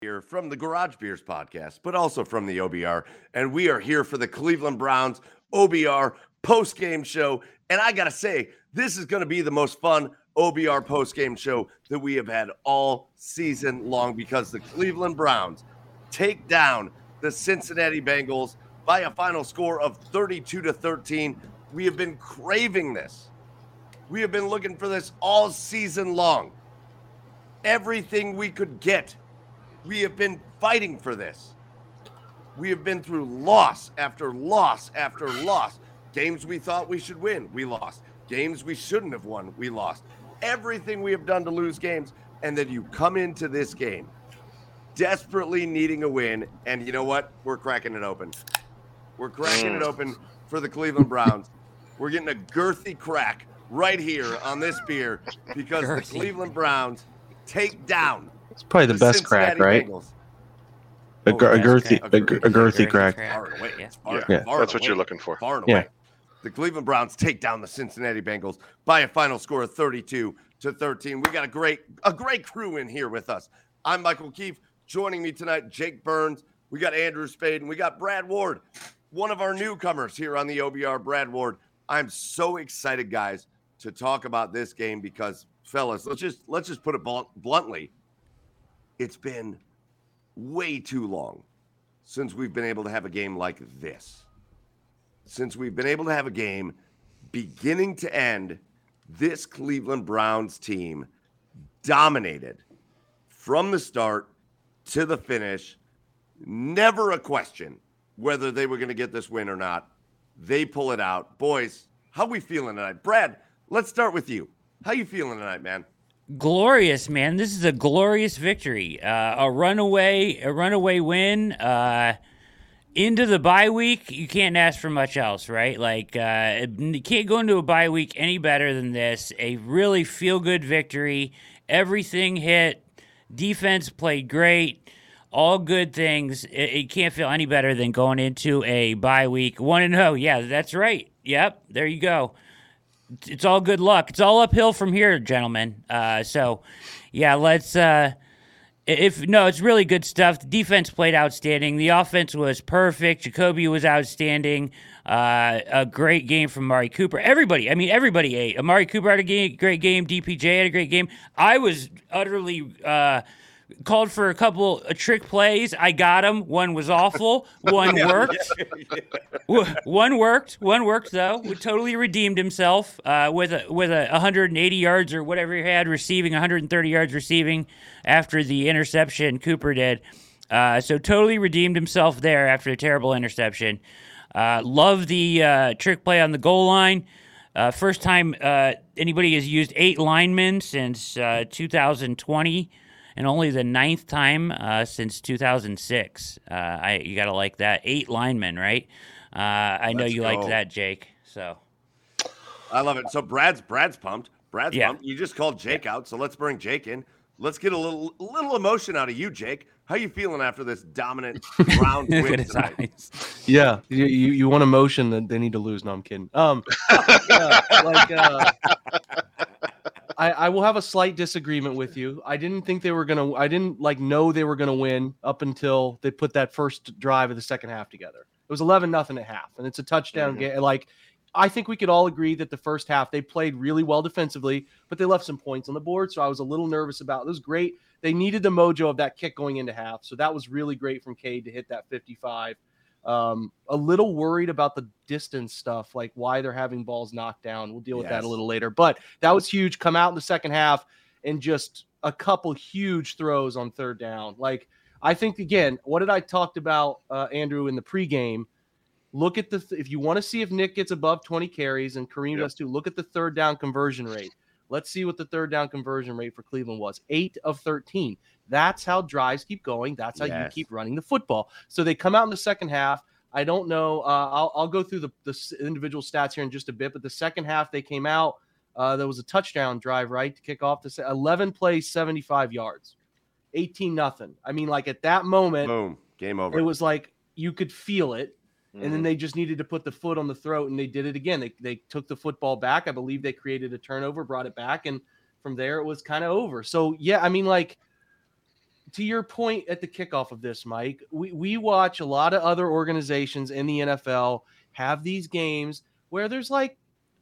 Here from the Garage Beers podcast, but also from the OBR. And we are here for the Cleveland Browns OBR post game show. And I got to say, this is going to be the most fun OBR post game show that we have had all season long because the Cleveland Browns take down the Cincinnati Bengals by a final score of 32 to 13. We have been craving this. We have been looking for this all season long. Everything we could get we have been fighting for this. We have been through loss after loss after loss. Games we thought we should win, we lost. Games we shouldn't have won, we lost. Everything we have done to lose games, and then you come into this game desperately needing a win, and you know what? We're cracking it open. We're cracking it mm. open for the Cleveland Browns. We're getting a girthy crack right here on this beer because the Cleveland Browns take down It's probably the, best crack, right? Bengals. A, Oh, gir- a yes, girthy, okay. a, gir- a girthy crack. Far away. Yeah. Far, Yeah. far That's and what you're looking for. Far and Yeah. away. The Cleveland Browns take down the Cincinnati Bengals by a final score of 32 to 13. We got a great a great crew in here with us. I'm Michael Keefe. Joining me tonight, Jake Burns. We got Andrew Spade and we got Brad Ward, one of our newcomers here on the OBR. Brad Ward. I'm so excited, guys, to talk about this game because, fellas, let's just let's just put it bluntly. It's been way too long since we've been able to have a game like this. Since we've been able to have a game beginning to end, this Cleveland Browns team dominated from the start to the finish. Never a question whether they were going to get this win or not. They pull it out. Boys, how we feeling tonight? Brad, let's start with you. How you feeling tonight, man? Glorious, man. This is a glorious victory. Uh, a runaway, a runaway win. Uh, into the bye week, you can't ask for much else, right? Like, uh, you can't go into a bye week any better than this. A really feel good victory. Everything hit. Defense played great. All good things. It, it can't feel any better than going into a bye week. 1 and 0. Yeah, that's right. Yep, there you go it's all good luck. It's all uphill from here, gentlemen. Uh, so, yeah, let's. Uh, if no, it's really good stuff. The defense played outstanding. The offense was perfect. Jacoby was outstanding. Uh, a great game from Amari Cooper. Everybody, I mean, everybody ate. Amari Cooper had a ga- great game. DPJ had a great game. I was utterly uh, called for a couple of trick plays. I got them. One was awful. One worked. One worked. One worked though. Totally redeemed himself uh, with a with a 180 yards or whatever he had receiving, 130 yards receiving after the interception Cooper did. Uh, so totally redeemed himself there after a terrible interception. Uh, love the uh, trick play on the goal line. Uh, first time uh, anybody has used eight linemen since uh, 2020, and only the ninth time uh, since 2006. Uh, I you gotta like that. Eight linemen, right? Uh, I know Let's you go. liked that, Jake. So I love it. So Brad's Brad's pumped. Brad's Yeah. pumped. You just called Jake out, so let's bring Jake in. Let's get a little little emotion out of you, Jake. How you feeling after this dominant round win at his tonight? eyes. Yeah, you, you you want emotion that they need to lose. No, I'm kidding. Um, yeah, like uh, I I will have a slight disagreement with you. I didn't think they were gonna. I didn't like know they were gonna win up until they put that first drive of the second half together. It was 11 nothing at half, and it's a touchdown Mhm. game. Like I think we could all agree that the first half they played really well defensively, but they left some points on the board. So I was a little nervous about. It, it was great. They needed the mojo of that kick going into half, so that was really great from Cade to hit that 55. Um, a little worried about the distance stuff, like why they're having balls knocked down. We'll deal with that a little later, but that was huge. Come out in the second half and just a couple huge throws on third down. Like I think again, what did I talked about, uh, Andrew, in the pregame? Look at the th- if you want to see if Nick gets above 20 carries and Kareem Yep. does too. Look at the third down conversion rate. Let's see what the third down conversion rate for Cleveland was. Eight of 13. That's how drives keep going. That's how you keep running the football. So they come out in the second half. I don't know. Uh, I'll, I'll go through the, the individual stats here in just a bit, but the second half they came out. Uh, there was a touchdown drive, right, to kick off. To say 11 plays, 75 yards, 18 nothing. I mean, like at that moment, Boom. Game over. it was like you could feel it and Mm-hmm. then they just needed to put the foot on the throat and they did it again they, they took the football back i believe they created a turnover brought it back and from there it was kind of over so yeah i mean like to your point at the kickoff of this mike we, we watch a lot of other organizations in the nfl have these games where there's like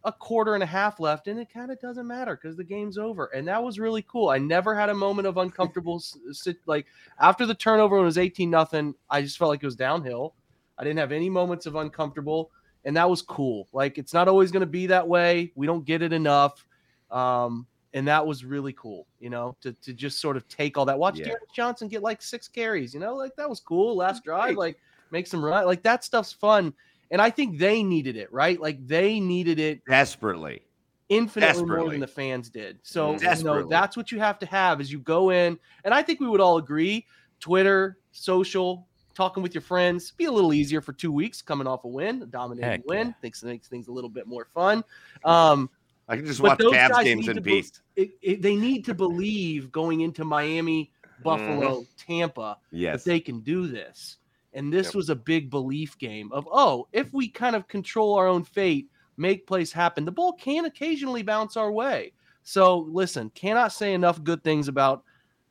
a quarter and a half left and it kind of doesn't matter because the game's over and that was really cool i never had a moment of uncomfortable sit like after the turnover when it was 18 nothing i just felt like it was downhill I didn't have any moments of uncomfortable, and that was cool. Like it's not always going to be that way. We don't get it enough, um, and that was really cool. You know, to to just sort of take all that. Watch Yeah. Derek Johnson get like six carries. You know, like that was cool. Last drive, like make some run. Like that stuff's fun, and I think they needed it. Right, like they needed it Desperately. infinitely more Desperately. than the fans did. So you know that's what you have to have as you go in. And I think we would all agree: Twitter, social, talking with your friends, be a little easier for two weeks coming off a win, a dominating Heck win. yeah. Thinks makes things a little bit more fun. Um, I can just But watch Cavs games in be- peace. it, it, they need to believe going into Miami, mm-hmm. Buffalo, Tampa Yes. that they can do this. And this Yep. was a big belief game of, oh, if we kind of control our own fate, make plays happen, the ball can occasionally bounce our way. So listen, cannot say enough good things about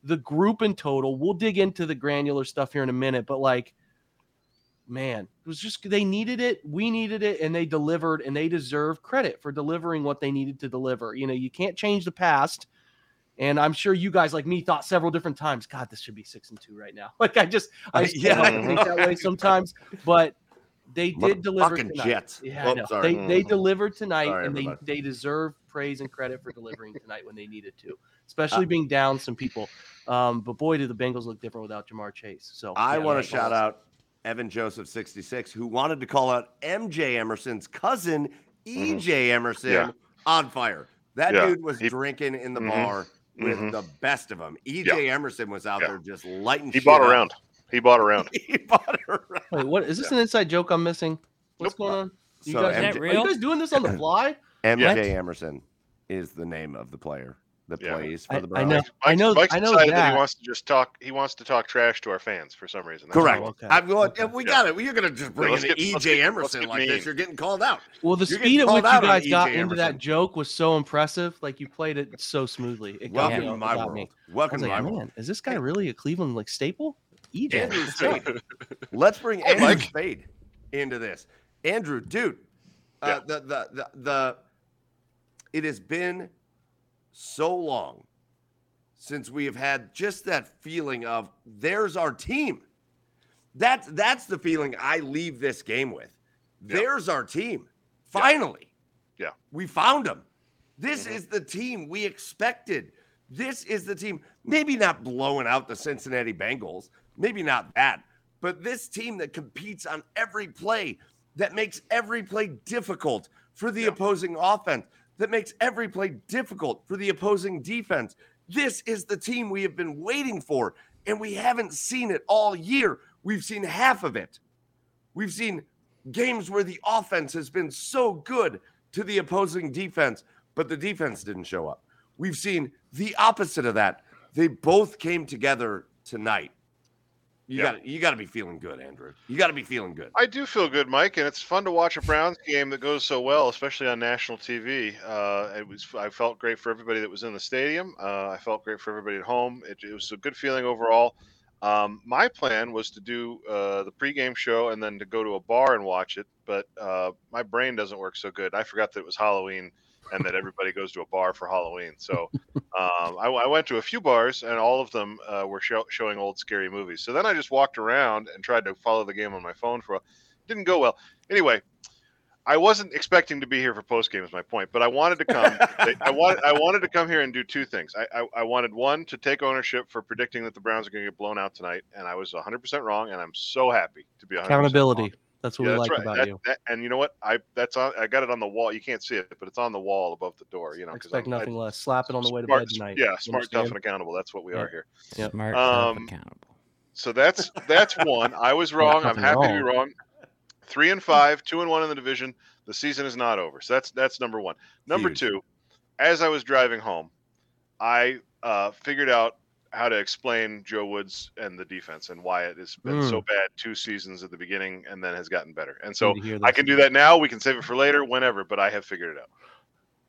the group in total. We'll dig into the granular stuff here in a minute, but like, man, it was just they needed it, we needed it, and they delivered, and they deserve credit for delivering what they needed to deliver. You know, you can't change the past. And I'm sure you guys, like me, thought several different times, God, this should be six and two right now. Like I just, I Uh, still yeah, I think that way sometimes, but they did deliver tonight. Jets. Yeah, Oh, I know. sorry. They they delivered tonight, Sorry, and they everybody. they deserve praise and credit for delivering tonight when they needed to, Uh, especially being down some people. Um, but boy, did the Bengals look different without Ja'Marr Chase. So I yeah, want to shout out Evan Joseph 66 who wanted to call out MJ Emerson's cousin EJ Emerson Yeah. on fire. That Yeah. dude was He- drinking in the Mhm. bar with Mhm. the best of them. EJ Yeah. Emerson was out Yeah. there just lighting He shit bought up. around. He bought around. he bought around. Wait, what is this an inside joke I'm missing? What's Nope. going on? You So guys, MJ are you guys doing this on the fly? MJ Emerson is the name of the player that Yeah. plays for I- the I know. Mike's, I know- Mike's I know that. that. he wants to just talk. He wants to talk trash to our fans for some reason. That's Correct. Oh, okay. I'm going. Okay. We Yeah. got it. You're going to just bring let's in get- EJ Emerson get like mean. this. You're getting called out. Well, the You're speed getting at which you guys got EJ into that joke was so impressive. Like you played it so smoothly. It got Welcome me. to my got world. me. I Welcome was to my like, world. man, is this guy really a Cleveland like staple? EJ. Andrew? Spade. Let's bring Hey, Andrew Mike. Spade into this. Andrew, dude, uh, the, the the the it has been so long since we have had just that feeling of there's our team. That's that's the feeling I leave this game with. Yeah. There's our team. Finally. Yeah. We found them. This Mhm. is the team we expected. This is the team, maybe not blowing out the Cincinnati Bengals, maybe not that, but this team that competes on every play, that makes every play difficult for the Yeah. opposing offense, that makes every play difficult for the opposing defense. This is the team we have been waiting for, and we haven't seen it all year. We've seen half of it. We've seen games where the offense has been so good to the opposing defense, but the defense didn't show up. We've seen the opposite of that. They both came together tonight. You got you got to be feeling good, Andrew. You got to be feeling good. I do feel good, Mike, and it's fun to watch a Browns game that goes so well, especially on national TV. Uh, it was I felt great for everybody that was in the stadium. Uh, I felt great for everybody at home. It, it was a good feeling overall. Um, my plan was to do uh, the pregame show and then to go to a bar and watch it, but uh, my brain doesn't work so good. I forgot that it was Halloween and that everybody goes to a bar for Halloween. So um, I, I went to a few bars and all of them uh, were show, showing old scary movies. So then I just walked around and tried to follow the game on my phone for a didn't go well. Anyway, I wasn't expecting to be here for post game. Is my point, but I wanted to come. I wanted I wanted to come here and do two things. I, I I wanted one to take ownership for predicting that the Browns are going to get blown out tonight, and I was 100 percent wrong, and I'm so happy to be 100 Accountability. That's what Yeah, we that's like right. about That- you. that- and you know what? I that's on. I got it on the wall. You can't see it, but it's on the wall above the door. You know, Expect I'm- I- nothing less. Slap it on the way to bed tonight. Yeah, You smart, tough, and accountable. That's what we Yeah. are here. Yep. Smart, tough, Um, accountable. So that's that's one. I was wrong. I'm nothing happy to be wrong. wrong. Three and five, two and one in the division. The season is not over. So that's that's number one. Number Huge. two, as I was driving home, I uh, figured out how to explain Joe Woods and the defense and why it has been so hmm. bad two seasons at the beginning and then has gotten better. And so Need to hear I can do that now. We can save it for later, whenever. But I have figured it out.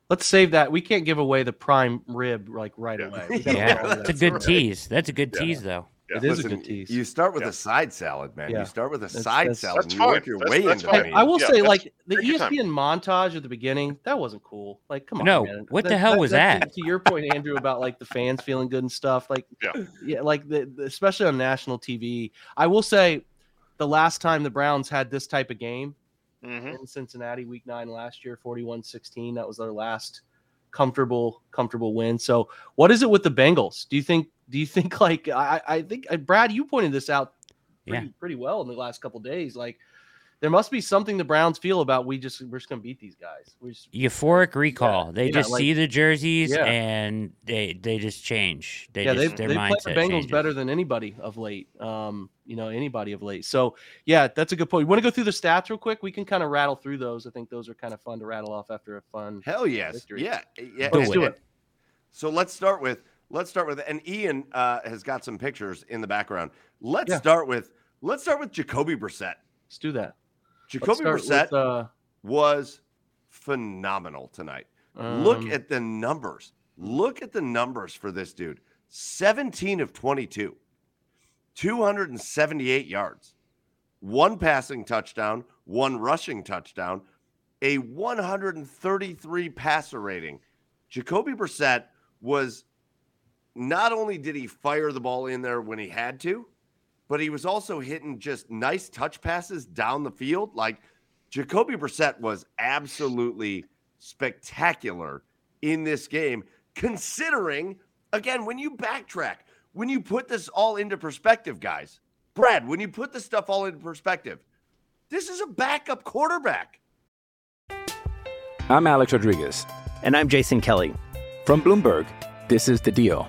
Let's save that. We can't give away the prime rib like right Yeah. away. Yeah, hold on to a good right. tease. That's a good Yeah. tease, though. Yeah. It is Listen, a good tease. You start with Yeah. a side salad, man. Yeah. You start with a That's- side that's- salad. That's and you work your That's- way that's into fine. the I will Yeah, say, like the time. ESPN montage at the beginning, that wasn't cool. Like, come on, No, man. what the hell was that? To your point, Andrew, about like the fans feeling good and stuff. Like, Yeah. yeah, like the, the- especially on national TV. I will say, the last time the Browns had this type of game hmm in Cincinnati, Week Nine last year, 41-16. That was their last comfortable, comfortable win. So, what is it with the Bengals? Do you think? Do you think like I, I think uh, Brad, you pointed this out pretty, pretty well in the last couple days. Like, there must be something the Browns feel about we just we're just gonna beat these guys. We just, Euphoric recall. they yeah, just like- see the jerseys Yeah. and they they just change. They yeah, just they've, their they've played mindset the Bengals changes. better than anybody of late. Um, you know, anybody of late. So yeah, that's a good point. You want to go through the stats real quick? We can kind of rattle through those. I think those are kind of fun to rattle off after a fun. Hell yes. Victory. Yeah. yeah. Do Let's do it. So let's start with let's start with and Ian uh, has got some pictures in the background. Let's Yeah. start with let's start with Jacoby Brissett. Let's do that. Jacoby Brissett with, uh, was phenomenal tonight. Look um, at the numbers. Look at the numbers for this dude. 17 of 22. 278 yards. One passing touchdown, one rushing touchdown, a 133 passer rating. Jacoby Brissett was not only did he fire the ball in there when he had to, but he was also hitting just nice touch passes down the field. Like Jacoby Brissett was absolutely spectacular in this game, considering, again, when you backtrack, when you put this all into perspective, guys, Brad, when you put this stuff all into perspective, this is a backup quarterback. I'm Alex Rodriguez. And I'm Jason Kelly. From Bloomberg, this is The Deal.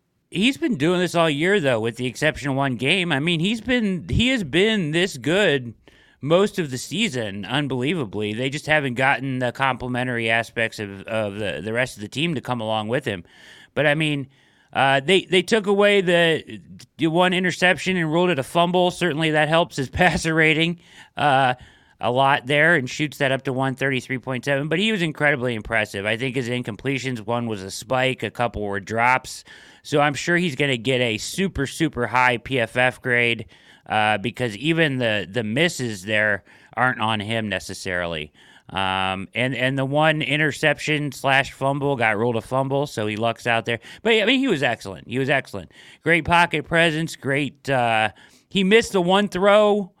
He's been doing this all year, though, with the exception of one game. I mean, he's been he has been this good most of the season, unbelievably. They just haven't gotten the complementary aspects of, of the, the rest of the team to come along with him. But I mean, uh, they they took away the, the one interception and ruled it a fumble. Certainly, that helps his passer rating uh, a lot there and shoots that up to one thirty three point seven. But he was incredibly impressive. I think his incompletions one was a spike, a couple were drops. So I'm sure he's going to get a super super high PFF grade uh, because even the the misses there aren't on him necessarily. Um, and and the one interception slash fumble got ruled a fumble, so he lucks out there. But I mean, he was excellent. He was excellent. Great pocket presence. Great. Uh, he missed the one throw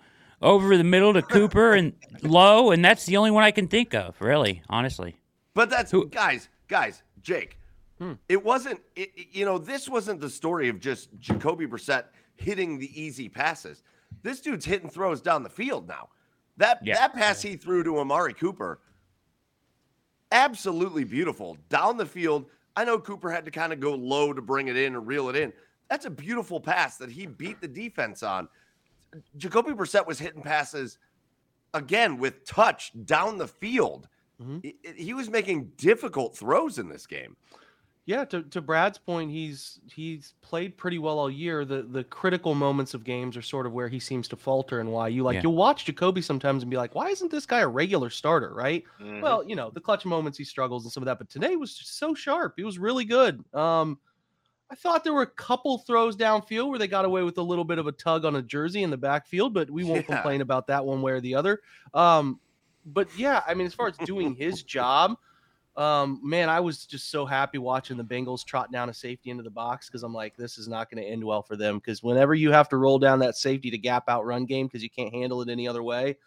over the middle to Cooper and low, and that's the only one I can think of. Really, honestly. But that's Who- guys, guys, Jake. It wasn't. It, you know, this wasn't the story of just Jacoby Brissett hitting the easy passes. This dude's hitting throws down the field now. That Yeah. that pass he threw to Amari Cooper, absolutely beautiful down the field. I know Cooper had to kind of go low to bring it in and reel it in. That's a beautiful pass that he beat the defense on. Jacoby Brissett was hitting passes again with touch down the field. Mhm. I- I- He was making difficult throws in this game. Yeah, to, to Brad's point, he's he's played pretty well all year. The the critical moments of games are sort of where he seems to falter and why you like Yeah. you'll watch Jacoby sometimes and be like, why isn't this guy a regular starter, right? Mhm. Well, you know, the clutch moments he struggles and some of that, but today was just so sharp. He was really good. Um I thought there were a couple throws downfield where they got away with a little bit of a tug on a jersey in the backfield, but we won't Yeah. complain about that one way or the other. Um but yeah, I mean, as far as doing his job, um, man, I was just so happy watching the Bengals trot down a safety into the box because I'm like, this is not going to end well for them. Because whenever you have to roll down that safety to gap out run game because you can't handle it any other way,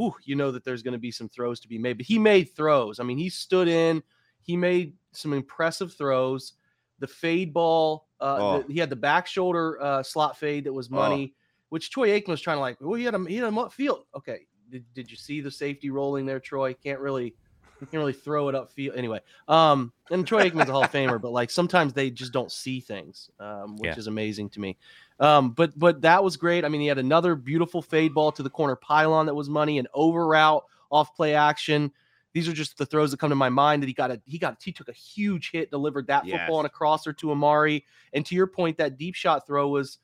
ooh, you know that there's going to be some throws to be made. But he made throws. I mean, he stood in, he made some impressive throws. The fade ball, uh, Oh. the- he had the back shoulder uh, slot fade that was money, which Troy Aikman was trying to like. Well, he had him, he had a mu- field. Okay, did, did you see the safety rolling there, Troy? Can't really. You can't really throw it up field anyway. Um, and Troy Aikman's a Hall of Famer, but like sometimes they just don't see things, um, which Yeah. is amazing to me. Um, but but that was great. I mean, he had another beautiful fade ball to the corner pylon that was money, an over route off play action. These are just the throws that come to my mind that he got a he got he took a huge hit, delivered that football on a crosser to Amari. And to your point, that deep shot throw was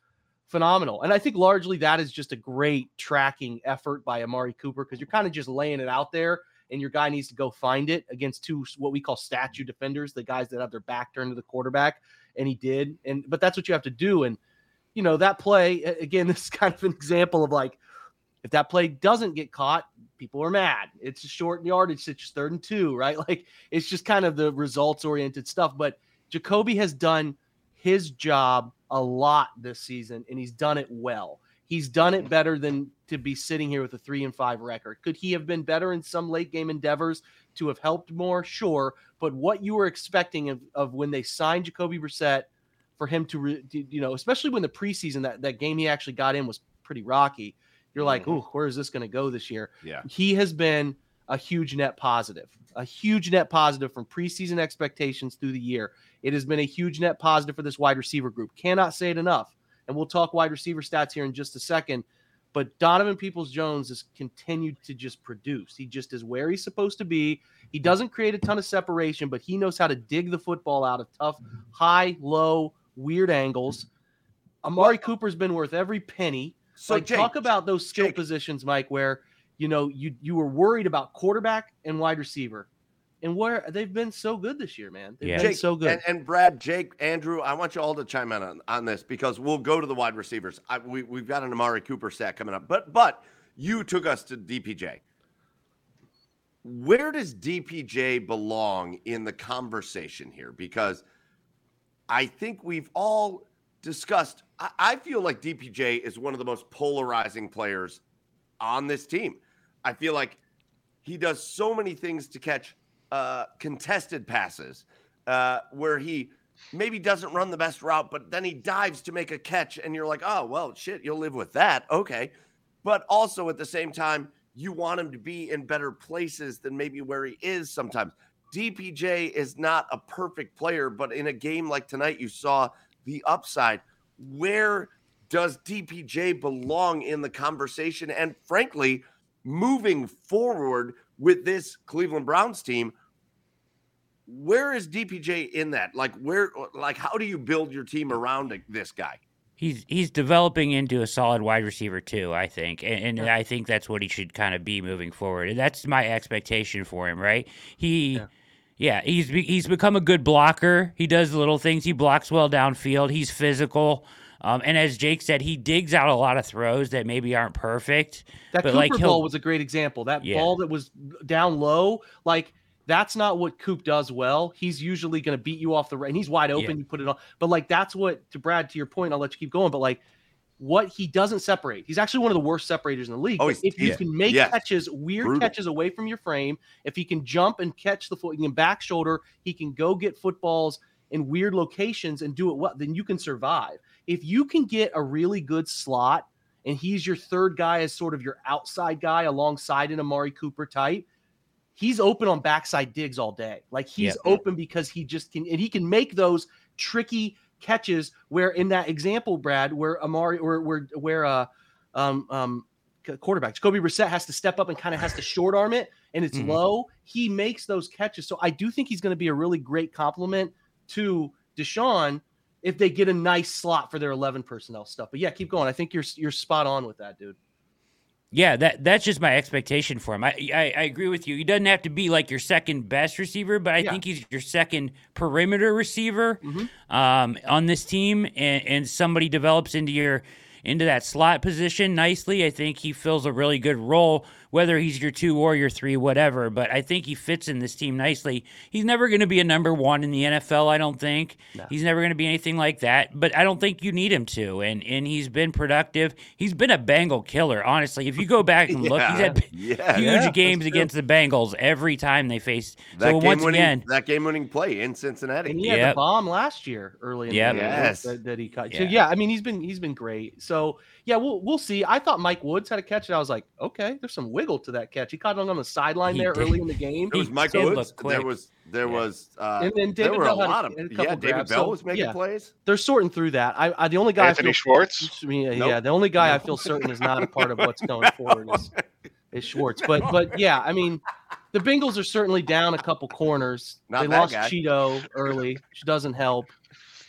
phenomenal. And I think largely that is just a great tracking effort by Amari Cooper because you're kind of just laying it out there and your guy needs to go find it against two what we call statue defenders, the guys that have their back turned to the quarterback. And he did. And but that's what you have to do. And you know, that play again, this is kind of an example of like if that play doesn't get caught, people are mad. It's a short yardage, it's just third and two, right? Like it's just kind of the results oriented stuff. But Jacoby has done his job a lot this season, and he's done it well. He's done it better than to be sitting here with a three and five record. Could he have been better in some late game endeavors to have helped more? Sure. But what you were expecting of, of when they signed Jacoby Brissett for him to, re, to- you know, especially when the preseason, that, that game he actually got in was pretty rocky. You're like, mm-hmm. ooh, where is this going to go this year? Yeah. He has been a huge net positive, a huge net positive from preseason expectations through the year. It has been a huge net positive for this wide receiver group. Cannot say it enough. And we'll talk wide receiver stats here in just a second. But Donovan Peoples Jones has continued to just produce. He just is where he's supposed to be. He doesn't create a ton of separation, but he knows how to dig the football out of tough, high, low, weird angles. Amari Cooper's been worth every penny. So, like Jake, talk about those skill Jake. positions, Mike, where you know you you were worried about quarterback and wide receiver, and where they've been so good this year, man. They've Yeah. been Jake, so good. And, and Brad, Jake, Andrew, I want you all to chime in on, on this because we'll go to the wide receivers. I, we, we've got an Amari Cooper stat coming up, but but you took us to DPJ. Where does DPJ belong in the conversation here? Because I think we've all discussed. I, I feel like DPJ is one of the most polarizing players on this team. I feel like he does so many things to catch uh, contested passes uh, where he maybe doesn't run the best route, but then he dives to make a catch, and you're like, oh, well, shit, you'll live with that. Okay. But also at the same time, you want him to be in better places than maybe where he is sometimes. DPJ is not a perfect player, but in a game like tonight, you saw the upside. Where does DPJ belong in the conversation? And frankly, moving forward with this Cleveland Browns team, where is DPJ in that? Like, where, like, how do you build your team around this guy? He's he's developing into a solid wide receiver too, I think, and, and I think that's what he should kind of be moving forward. And that's my expectation for him, right? He, yeah, he's he's become a good blocker. He does little things. He blocks well downfield. He's physical, um, and as Jake said, he digs out a lot of throws that maybe aren't perfect. That but Cooper like ball was a great example. That Yeah. ball that was down low, like that's not what Coop does well. He's usually going to beat you off the right, and he's wide open. Yeah. You put it on, but like that's what to Brad to your point. I'll let you keep going, but like what he doesn't separate. He's actually one of the worst separators in the league. Oh, But he's- if you he's- can make yes. catches, weird Brutal. catches away from your frame, if he can jump and catch the foot, he can back shoulder, he can go get footballs in weird locations and do it well, then you can survive. If you can get a really good slot and he's your third guy as sort of your outside guy alongside an Amari Cooper type, he's open on backside digs all day. Like he's Yep. open because he just can and he can make those tricky catches where in that example, Brad, where Amari or where where uh um um quarterback Jacoby Brissett has to step up and kind of has to short arm it and it's Mhm. low. He makes those catches. So I do think he's going to be a really great compliment to Deshaun if they get a nice slot for their 11 personnel stuff. But yeah, keep going. I think you're you're spot on with that, dude. Yeah, that that's just my expectation for him. I, I I agree with you. He doesn't have to be like your second best receiver, but I Yeah. think he's your second perimeter receiver Mhm. um, on this team, and, and somebody develops into your into that slot position nicely. I think he fills a really good role, whether he's your two or your three, whatever. But I think he fits in this team nicely. He's never going to be a number one in the NFL, I don't think. No. He's never going to be anything like that. But I don't think you need him to. And and he's been productive. He's been a Bengal killer, honestly. If you go back and look, he's had Yeah, huge yeah, games against the Bengals every time they faced. That so game once winning, again, that game winning play in Cincinnati. And he had Yep. the bomb last year early in Yep. the game Yes. that, that he caught. So Yeah. yeah, I mean he's been he's been great. So yeah, we'll we'll see. I thought Mike Woods had a catch, and I was like, okay, there's some wiggle to that catch. He caught it on the sideline He there did. early in the game. It was Mike Woods. There was there Yeah. was uh, And then there David were a Bell had a- lot of had a yeah. David grabs, Bell was making yeah. plays. They're sorting through that. I, I the only guy Anthony I feel, Schwartz. I mean, Nope. yeah, the only guy I feel certain is not a part of what's going forward is, is Schwartz. But but yeah, I mean, the Bengals are certainly down a couple corners. Not they lost guy. Cheeto early, which doesn't help.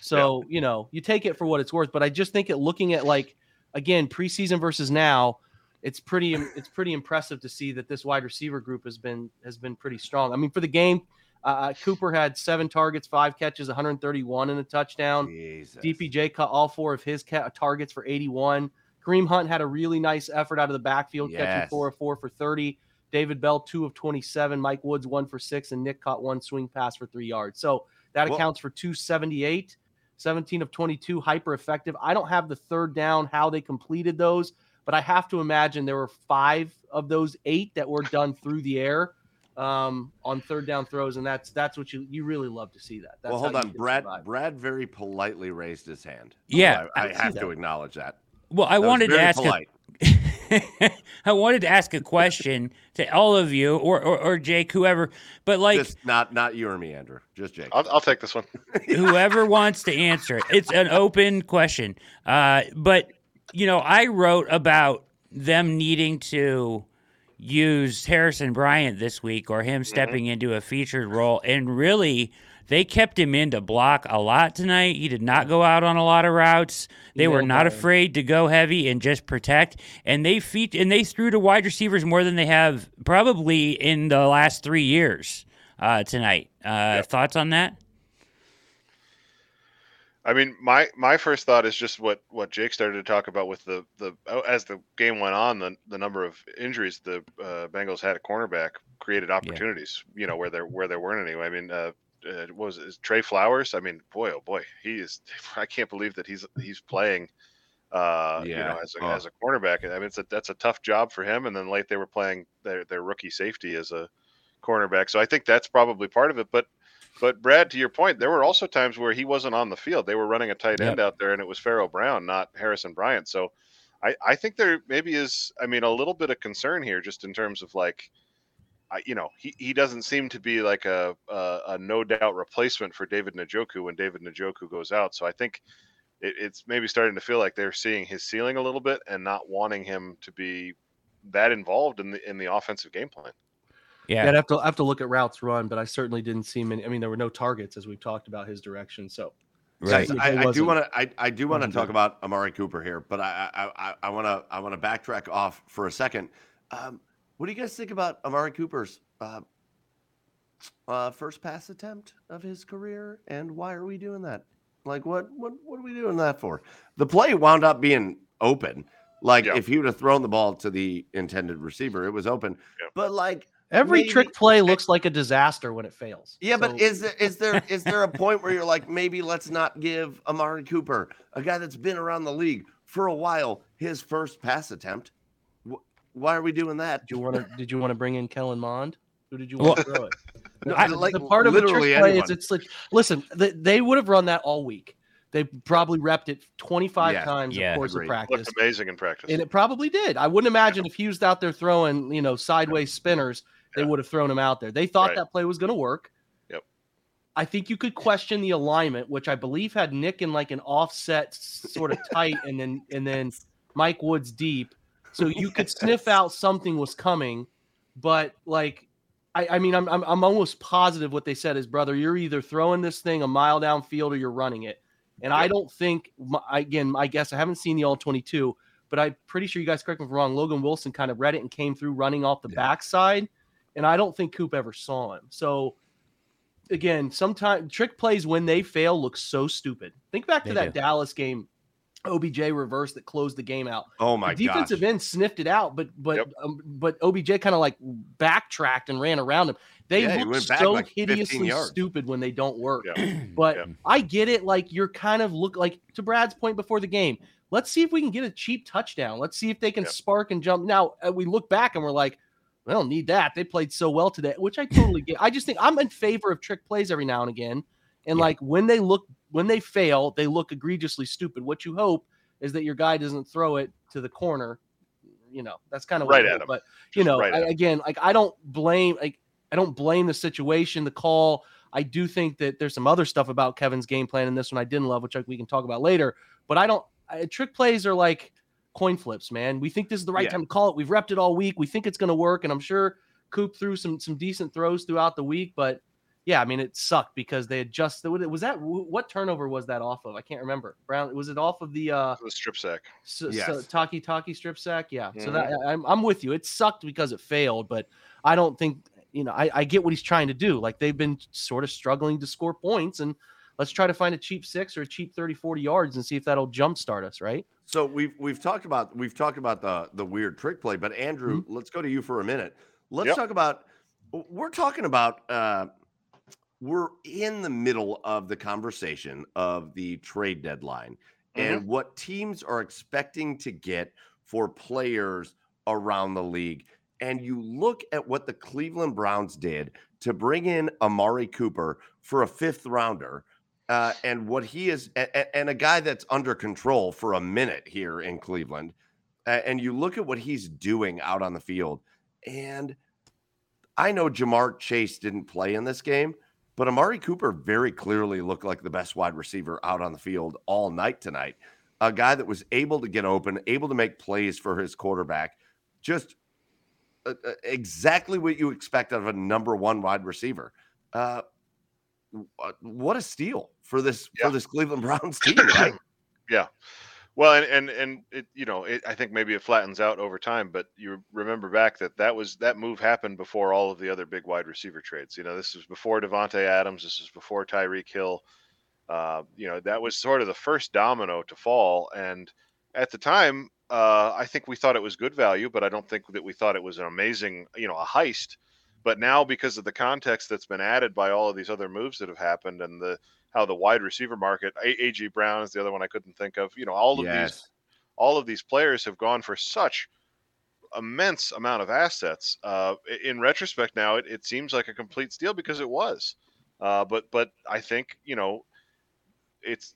So you know, you take it for what it's worth. But I just think it looking at like again preseason versus now, it's pretty it's pretty impressive to see that this wide receiver group has been has been pretty strong. I mean, for the game, uh, Cooper had seven targets, five catches, 131 in a touchdown. Jesus. DPJ caught all four of his ca- targets for 81. Kareem Hunt had a really nice effort out of the backfield, catching Yes. four of four for 30. David Bell, two of 27. Mike Woods, one for six. And Nick caught one swing pass for three yards. So that Well- accounts for 278, 17 of 22, hyper effective. I don't have the third down, how they completed those, but I have to imagine there were five of those eight that were done through the air um, on third down throws. And that's that's what you, you really love to see that. That's well, hold on. Brad survive. Brad very politely raised his hand. Yeah, I, I I have that. to acknowledge that. well, I That wanted to ask. A, polite. I wanted to ask a question to all of you, or, or or Jake, whoever, but like Just not not you or me, Andrew. Just Jake. I'll, I'll take this one. whoever wants to answer it. It's an open question. Uh, but you know, I wrote about them needing to use Harrison Bryant this week or him stepping into a featured role, and really. They kept him in to block a lot tonight. He did not go out on a lot of routes. They were not one. afraid to go heavy and just protect. And they feat and they threw to wide receivers more than they have probably in the last three years uh, tonight. Uh, Thoughts on that? I mean, my my first thought is just what what Jake started to talk about with the the oh, as the game went on, the the number of injuries the uh, Bengals had at cornerback created opportunities. You know where there where there weren't any. I mean, uh, uh, was it Tre Flowers? I mean, boy, oh boy, he is. I can't believe that he's he's playing. Uh, you Yeah. know, as a, Oh. as a cornerback. I mean, it's a, that's a tough job for him. And then late they were playing their their rookie safety as a cornerback. So I think that's probably part of it. But but Brad, to your point, there were also times where he wasn't on the field. They were running a tight end out there, and it was Pharaoh Brown, not Harrison Bryant. So I, I think there maybe is, I mean, a little bit of concern here, just in terms of like, I, you know, he, he doesn't seem to be like a, a a no doubt replacement for David Njoku when David Njoku goes out. So I think it, it's maybe starting to feel like they're seeing his ceiling a little bit and not wanting him to be that involved in the in the offensive game plan. Yeah. Yeah, I'd have to I have to look at routes run, but I certainly didn't see many. I mean, there were no targets as we've talked about his direction. So Right. Guys, I, I do want to I, I do want to talk about Amari Cooper here, but I I I want to I want to backtrack off for a second. Um, what do you guys think about Amari Cooper's uh, uh, first pass attempt of his career, and why are we doing that? Like, what what what are we doing that for? The play wound up being open. Like, Yeah. if he would have thrown the ball to the intended receiver, it was open. Yeah. But like, every Maybe- trick play looks like a disaster when it fails. Yeah, So- but is there is there is there a point where you're like maybe let's not give Amari Cooper, a guy that's been around the league for a while, his first pass attempt? Wh- Why are we doing that? did you want to did you want to bring in Kellen Mond? Who did you Well, want to throw it? No, I- like, the part of the trick play is it's like listen, they, they would have run that all week. They probably repped it 25 Yeah. times Yeah. of course Agreed. of practice. Looked amazing in practice. And it probably did. I wouldn't imagine if he was out there throwing, you know, sideways spinners, they Yeah. would have thrown him out there. They thought Right. that play was going to work. Yep. I think you could question the alignment, which I believe had Nick in like an offset sort of tight and then and then Mike Woods deep. So you could sniff out something was coming, but like I, I mean I'm, I'm I'm almost positive what they said is brother, you're either throwing this thing a mile downfield or you're running it. And I don't think again, I guess I haven't seen the all 22, but I'm pretty sure you guys correct me if I'm wrong. Logan Wilson kind of read it and came through running off the Yeah. backside, and I don't think Coop ever saw him. So again, sometimes trick plays when they fail look so stupid. Think back to They that do. Dallas game OBJ reverse that closed the game out. Oh my the defensive gosh. end sniffed it out, but but Yep. um, but OBJ kind of like backtracked and ran around him. They Yeah, look so like hideously stupid when they don't work. Yeah. But Yeah. I get it. Like you're kind of look like to Brad's point before the game. Let's see if we can get a cheap touchdown. Let's see if they can spark and jump. Now uh, we look back and we're like, we don't need that. They played so well today, which I totally get. I just think I'm in favor of trick plays every now and again. And like when they look when they fail, they look egregiously stupid. What you hope is that your guy doesn't throw it to the corner. You know, that's kind of Right at him. But you Just know, right I, again, like I don't blame like I don't blame the situation, the call. I do think that there's some other stuff about Kevin's game plan in this one I didn't love, which I, we can talk about later. But I don't. I, trick plays are like coin flips, man. We think this is the right Yeah. time to call it. We've repped it all week. We think it's going to work, and I'm sure Coop threw some some decent throws throughout the week. But yeah, I mean, it sucked because they had just was that what turnover was that off of? I can't remember. Brown was it off of the uh The strip sack. so, Yes. so Taki Taki strip sack? Yeah. So Mhm. that I'm I'm with you. It sucked because it failed, but I don't think you know. I, I get what he's trying to do. Like they've been sort of struggling to score points, and let's try to find a cheap six or a cheap 30, 40 yards and see if that'll jumpstart us, right? So we've we've talked about we've talked about the the weird trick play, but Andrew, let's go to you for a minute. Let's Yep. talk about we're talking about uh we're in the middle of the conversation of the trade deadline and what teams are expecting to get for players around the league. And you look at what the Cleveland Browns did to bring in Amari Cooper for a fifth rounder uh, and what he is, a- and a guy that's under control for a minute here in Cleveland. A- and you look at what he's doing out on the field. And I know Ja'Marr Chase didn't play in this game, but Amari Cooper very clearly looked like the best wide receiver out on the field all night tonight. A guy that was able to get open, able to make plays for his quarterback. Just uh, uh, exactly what you expect out of a number one wide receiver. Uh, uh, what a steal for this Yeah. for this Cleveland Browns team, right? Yeah. Well, and and and it, you know, it, I think maybe it flattens out over time, but you remember back that that was that move happened before all of the other big wide receiver trades. You know, this was before Davante Adams. This was before Tyreek Hill. Uh, you know, that was sort of the first domino to fall, and at the time, uh, I think we thought it was good value, but I don't think that we thought it was an amazing, you know, a heist. But now, because of the context that's been added by all of these other moves that have happened, and the how the wide receiver market, A- AJ Brown is the other one I couldn't think of. You know, all of these all of these players have gone for such immense amount of assets. Uh, in retrospect, now it, it seems like a complete steal because it was. Uh, but but I think you know, it's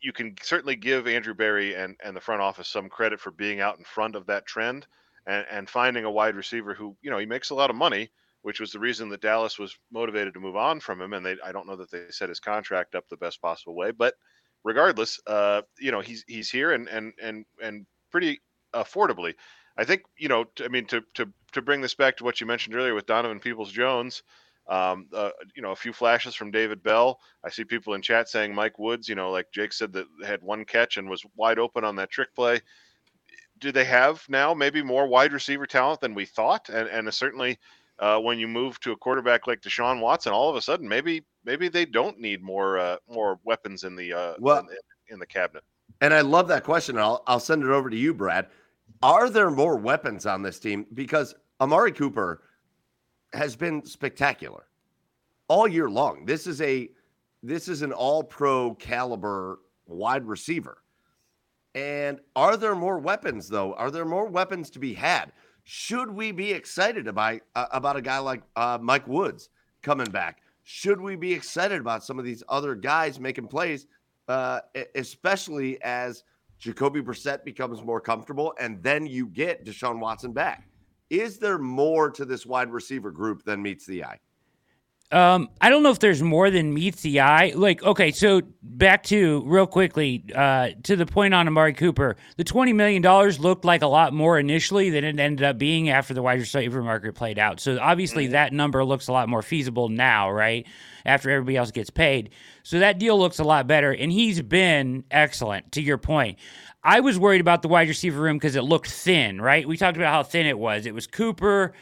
you can certainly give Andrew Berry and and the front office some credit for being out in front of that trend and and finding a wide receiver who you know he makes a lot of money. Which was the reason that Dallas was motivated to move on from him, and they I don't know that they set his contract up the best possible way, but regardless, uh, you know, he's he's here and and and and pretty affordably. I think you know. I mean, to to to bring this back to what you mentioned earlier with Donovan Peoples Jones, um, uh, you know, a few flashes from David Bell. I see people in chat saying Mike Woods. You know, like Jake said that had one catch and was wide open on that trick play. Do they have now maybe more wide receiver talent than we thought? And and certainly. Uh, when you move to a quarterback like Deshaun Watson, all of a sudden maybe maybe they don't need more uh, more weapons in the uh, Well- in, in the cabinet. And I love that question. I'll I'll send it over to you, Brad. Are there more weapons on this team? Because Amari Cooper has been spectacular all year long. This is a this is an all pro caliber wide receiver. And are there more weapons though? Are there more weapons to be had? Should we be excited about uh, about a guy like uh, Mike Woods coming back? Should we be excited about some of these other guys making plays, uh, especially as Jacoby Brissett becomes more comfortable, and then you get Deshaun Watson back? Is there more to this wide receiver group than meets the eye? Um, I don't know if there's more than meets the eye. Like, okay, so back to real quickly uh, to the point on Amari Cooper. The twenty million dollars looked like a lot more initially than it ended up being after the wide receiver market played out. So obviously that number looks a lot more feasible now, right? After everybody else gets paid, so that deal looks a lot better, and he's been excellent. To your point, I was worried about the wide receiver room because it looked thin, right? We talked about how thin it was. It was Cooper,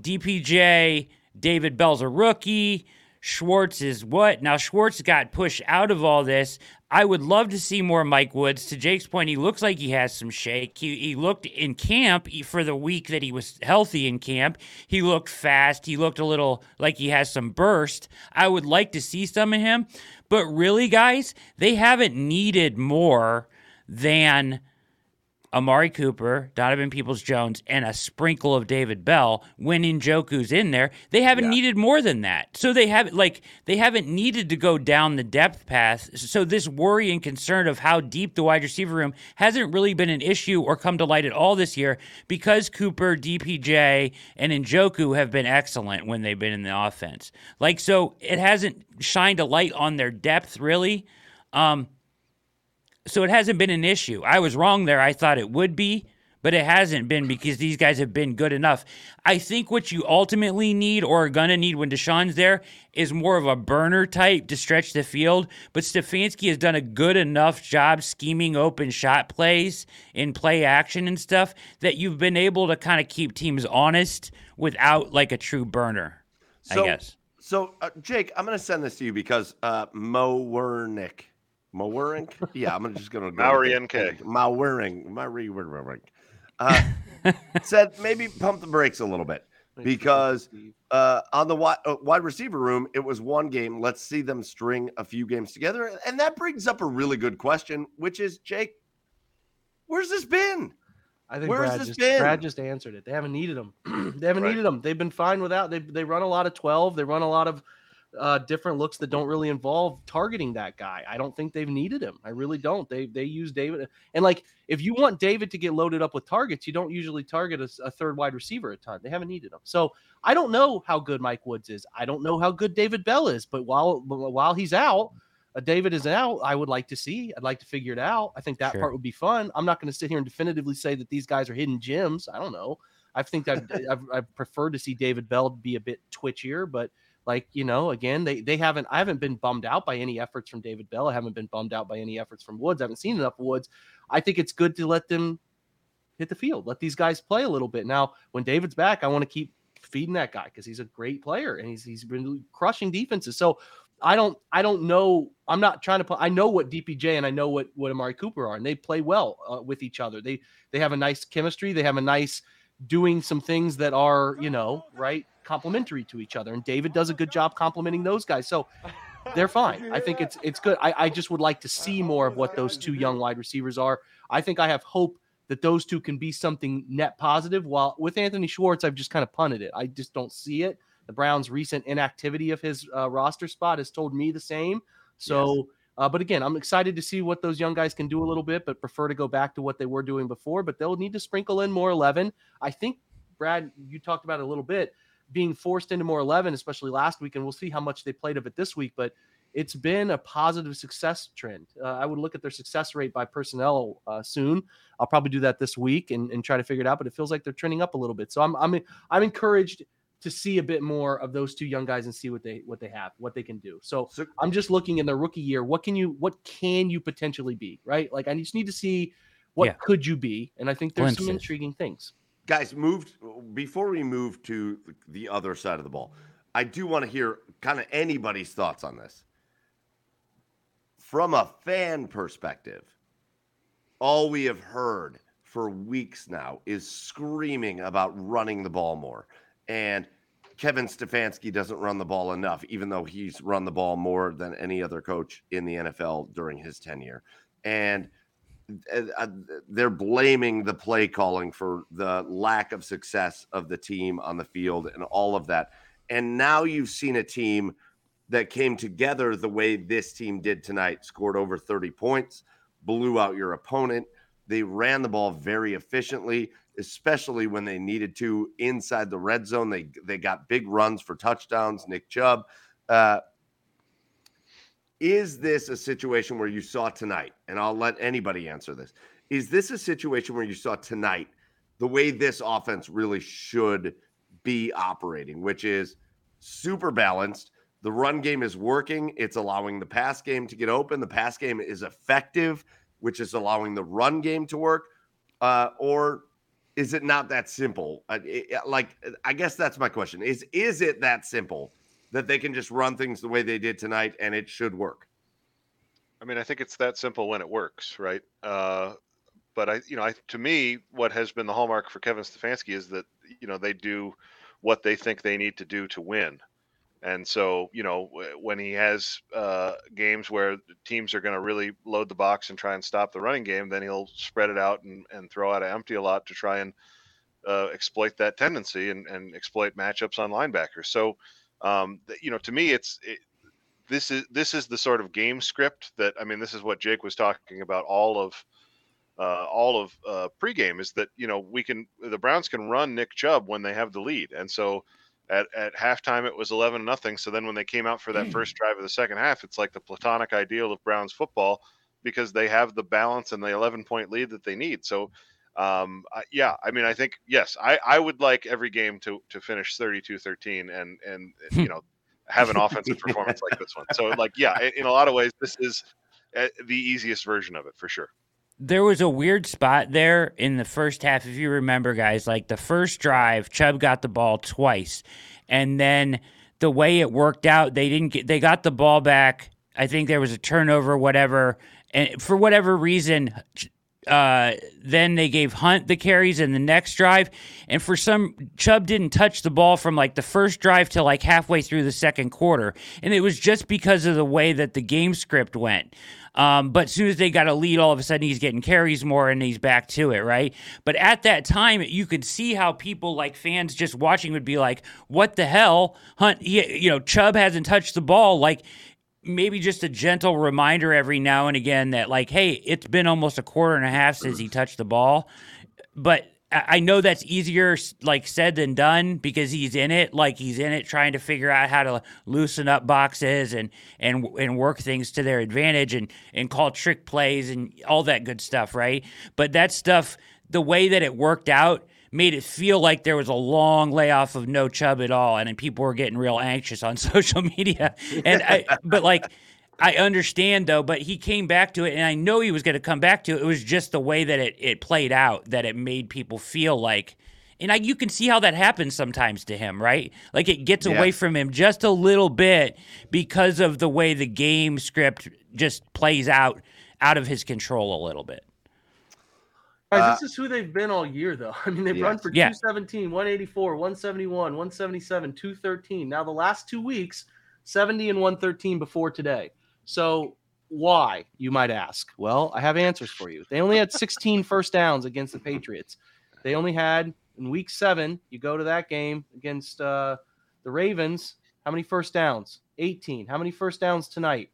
DPJ. David Bell's a rookie. Schwartz is what? Now, Schwartz got pushed out of all this. I would love to see more Mike Woods. To Jake's point, he looks like he has some shake. He, he looked in camp for the week that he was healthy in camp. He looked fast. He looked a little like he has some burst. I would like to see some of him. But really, guys, they haven't needed more than Amari Cooper, Donovan Peoples Jones, and a sprinkle of David Bell when Njoku's in there. They haven't Yeah. needed more than that. So they have like they haven't needed to go down the depth path. So this worry and concern of how deep the wide receiver room hasn't really been an issue or come to light at all this year because Cooper, DPJ, and Njoku have been excellent when they've been in the offense. Like so it hasn't shined a light on their depth really. Um so it hasn't been an issue. I was wrong there. I thought it would be, but it hasn't been because these guys have been good enough. I think what you ultimately need or are going to need when Deshaun's there is more of a burner type to stretch the field. But Stefanski has done a good enough job scheming open shot plays in play action and stuff that you've been able to kind of keep teams honest without like a true burner, So, I guess. So, uh, Jake, I'm going to send this to you because uh, Mo Wernick, Mo Wernick, yeah, I'm just going to go. Maori with NK. it. Mo Wernick, Maori Wernick, uh, said maybe pump the brakes a little bit because uh, on the wide, uh, wide receiver room, it was one game. Let's see them string a few games together, and that brings up a really good question, which is, Jake, where's this been? I think Where's Brad this just, been? Brad just answered it. They haven't needed them. they haven't Right. needed them. They've been fine without. They they run a lot of twelve. They run a lot of uh, different looks that don't really involve targeting that guy. I don't think they've needed him. I really don't. They they use David and like if you want David to get loaded up with targets, you don't usually target a third wide receiver a ton. They haven't needed him. So I don't know how good Mike Woods is. I don't know how good David Bell is. But while while he's out. Uh, David is out. I would like to see. I'd like to figure it out. I think that Sure. part would be fun. I'm not going to sit here and definitively say that these guys are hidden gems. I don't know. I think that I've, I've preferred to see David Bell be a bit twitchier, but like you know, again, they they haven't. I haven't been bummed out by any efforts from David Bell. I haven't been bummed out by any efforts from Woods. I haven't seen enough Woods. I think it's good to let them hit the field, let these guys play a little bit. Now, when David's back, I want to keep feeding that guy because he's a great player and he's he's been crushing defenses. So I don't I don't know. I'm not trying to put. I know what DPJ and I know what what Amari Cooper are, and they play well uh, with each other. They they have a nice chemistry. They have a nice doing some things that are you know right complementary to each other. And David does a good job complimenting those guys. So they're fine. I think it's it's good. I, I just would like to see more of what those two young wide receivers are. I think I have hope that those two can be something net positive. While with Anthony Schwartz, I've just kind of punted it. I just don't see it. The Browns' recent inactivity of his uh, roster spot has told me the same. So, uh, but again, I'm excited to see what those young guys can do a little bit, but prefer to go back to what they were doing before. But they'll need to sprinkle in more 11. I think, Brad, you talked about it a little bit, being forced into more 11, especially last week, and we'll see how much they played of it this week. But it's been a positive success trend. Uh, I would look at their success rate by personnel uh, soon. I'll probably do that this week and, and try to figure it out. But it feels like they're trending up a little bit. So I'm I'm I'm encouraged to see a bit more of those two young guys and see what they what they have, what they can do. So, So- I'm just looking in their rookie year. What can you what can you potentially be? Right? Like I just need to see what Yeah. could you be, and I think there's some intriguing things. Guys moved before we move to the other side of the ball i do want to hear kind of anybody's thoughts on this. From a fan perspective all we have heard for weeks now is screaming about running the ball more. And kevin stefanski doesn't run the ball enough even though he's run the ball more than any other coach in the nfl during his tenure. And they're blaming the play calling for the lack of success of the team on the field and all of that. And now you've seen a team that came together the way this team did tonight, scored over 30 points, blew out your opponent. They ran the ball very efficiently, especially when they needed to inside the red zone. They they got big runs for touchdowns. Nick Chubb. Uh, is this a situation where you saw tonight? And I'll let anybody answer this. Is this a situation where you saw tonight the way this offense really should be operating, which is super balanced? The run game is working. It's allowing the pass game to get open. The pass game is effective, which is allowing the run game to work. Uh, or is it not that simple? Uh, it- like, I guess that's my question. Is is it that simple that they can just run things the way they did tonight and it should work? I mean, I think it's that simple when it works, right? Uh, but I, you know, I, to me, what has been the hallmark for Kevin Stefanski is that you know they do what they think they need to do to win. And so, you know, when he has uh, games where teams are going to really load the box and try and stop the running game, then he'll spread it out and, and throw out an empty a lot to try and uh, exploit that tendency and, and exploit matchups on linebackers. So, um, you know, to me, it's it, this is this is the sort of game script that I mean, this is what Jake was talking about all of uh, all of uh, pregame is that you know we can the Browns can run Nick Chubb when they have the lead, and so at, at halftime it was 11 nothing. So then when they came out for that first drive of the second half, it's like the platonic ideal of Browns football because they have the balance and the 11 point lead that they need. So um, yeah, I mean, I think yes, I, I would like every game to to finish 32-13 and and you know have an offensive performance like this one. So like yeah, in a lot of ways, this is uh, the easiest version of it for sure there was a weird spot there in the first half, if you remember, guys. Like the first drive, Chubb got the ball twice, and then the way it worked out, they didn't get. They got the ball back. I think there was a turnover, whatever, and for whatever reason, uh, then they gave Hunt the carries in the next drive, and for some, Chubb didn't touch the ball from like the first drive to like halfway through the second quarter, and it was just because of the way that the game script went. Um, but as soon as they got a lead, all of a sudden he's getting carries more and he's back to it, right? But at that time, you could see how people like fans just watching would be like, "What the hell, Hunt? He, you know, Chubb hasn't touched the ball." Like maybe just a gentle reminder every now and again that like, hey, it's been almost a quarter and a half since he touched the ball, but I know that's easier like said than done because he's in it, like he's in it trying to figure out how to loosen up boxes and and and work things to their advantage and and call trick plays and all that good stuff, right? But that stuff, the way that it worked out made it feel like there was a long layoff of no Chubb at all, and then people were getting real anxious on social media. And I, but like I understand though, but he came back to it, and I know he was going to come back to it. It was just the way that it, it played out that it made people feel like, and I, you can see how that happens sometimes to him, right? Like it gets yeah. away from him just a little bit because of the way the game script just plays out out of his control a little bit. Guys, this is who they've been all year, though. I mean, they've yes. run for yeah. 217, 184, 171, 177, 213. Now, the last two weeks, 70 and 113 before today. So why, you might ask? Well, I have answers for you. They only had 16 first downs against the Patriots. They only had in week seven, you go to that game against uh, the Ravens. How many first downs? 18. How many first downs tonight?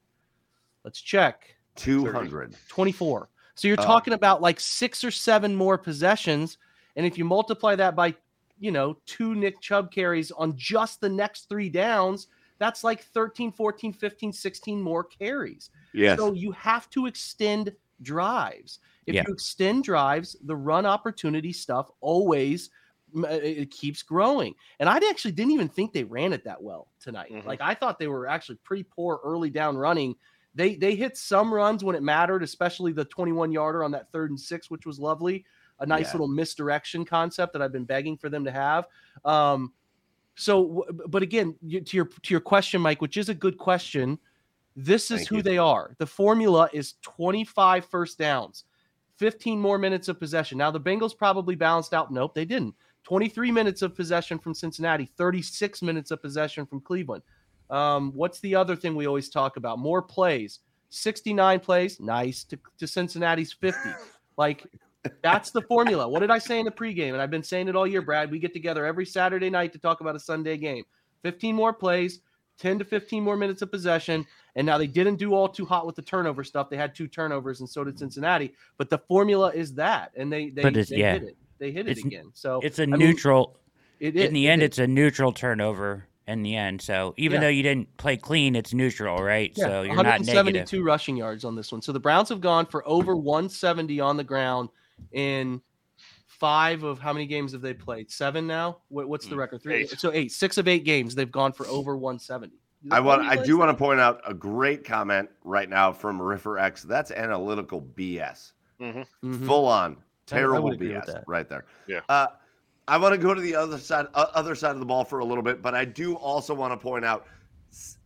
Let's check. 200. 24. So you're oh. talking about like six or seven more possessions. And if you multiply that by, you know, two Nick Chubb carries on just the next three downs, that's like 13, 14, 15, 16 more carries. Yes. So you have to extend drives. If yeah. you extend drives, the run opportunity stuff always it keeps growing. And I actually didn't even think they ran it that well tonight. Mm-hmm. Like I thought they were actually pretty poor early down running. They they hit some runs when it mattered, especially the 21 yarder on that third and six, which was lovely. A nice yeah. little misdirection concept that I've been begging for them to have. Um, so, but again, to your to your question, Mike, which is a good question. This is Thank who you. they are. The formula is 25 first downs, 15 more minutes of possession. Now the Bengals probably balanced out. Nope, they didn't. 23 minutes of possession from Cincinnati, 36 minutes of possession from Cleveland. Um, what's the other thing we always talk about? More plays. 69 plays, nice to, to Cincinnati's 50. Like that's the formula. What did I say in the pregame? And I've been saying it all year, Brad. We get together every Saturday night to talk about a Sunday game. 15 more plays, 10 to 15 more minutes of possession. And now they didn't do all too hot with the turnover stuff. They had two turnovers, and so did Cincinnati. But the formula is that, and they they, they yeah. hit it. They hit it it's, again. So it's a I neutral. Mean, it is. In the end, it's a neutral turnover in the end. So even yeah. though you didn't play clean, it's neutral, right? Yeah, so you're not negative. rushing yards on this one. So the Browns have gone for over 170 on the ground in five of how many games have they played? Seven now. What, what's the mm, record? Three. Eight. So eight, six of eight games they've gone for over 170. I want. I do want to point out a great comment right now from Riffer X. That's analytical BS. Mm-hmm. Mm-hmm. Full on terrible BS right there. Yeah. Uh, I want to go to the other side, uh, other side of the ball for a little bit, but I do also want to point out.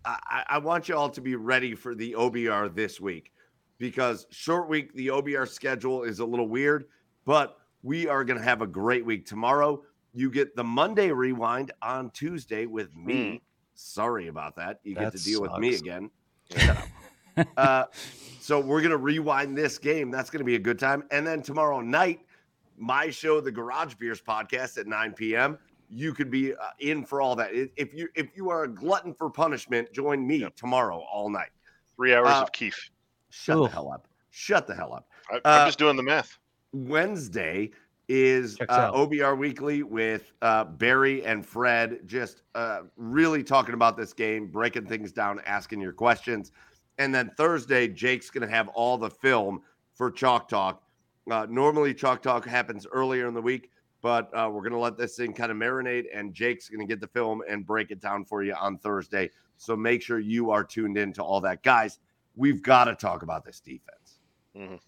I, I want you all to be ready for the OBR this week. because short week, the OBR schedule is a little weird, but we are going to have a great week tomorrow. You get the Monday rewind on Tuesday with me. Sorry about that. You get to deal with me again. Uh, so we're going to rewind this game. That's going to be a good time. And then tomorrow night, my show, the Garage Beers podcast at 9 p.m. You could be uh, in for all that. If you if you are a glutton for punishment, join me tomorrow all night. Three hours Uh, of Keef. Shut the hell up. Shut the hell up. I, uh, I'm just doing the math. Wednesday is uh. OBR Weekly with uh, Barry and Fred, just uh, really talking about this game, breaking things down, asking your questions. And then Thursday, Jake's going to have all the film for Chalk Talk. Uh, normally, Chalk Talk happens earlier in the week, but uh, we're going to let this thing kind of marinate, and Jake's going to get the film and break it down for you on Thursday. So make sure you are tuned in to all that. Guys, we've got to talk about this defense Mhm.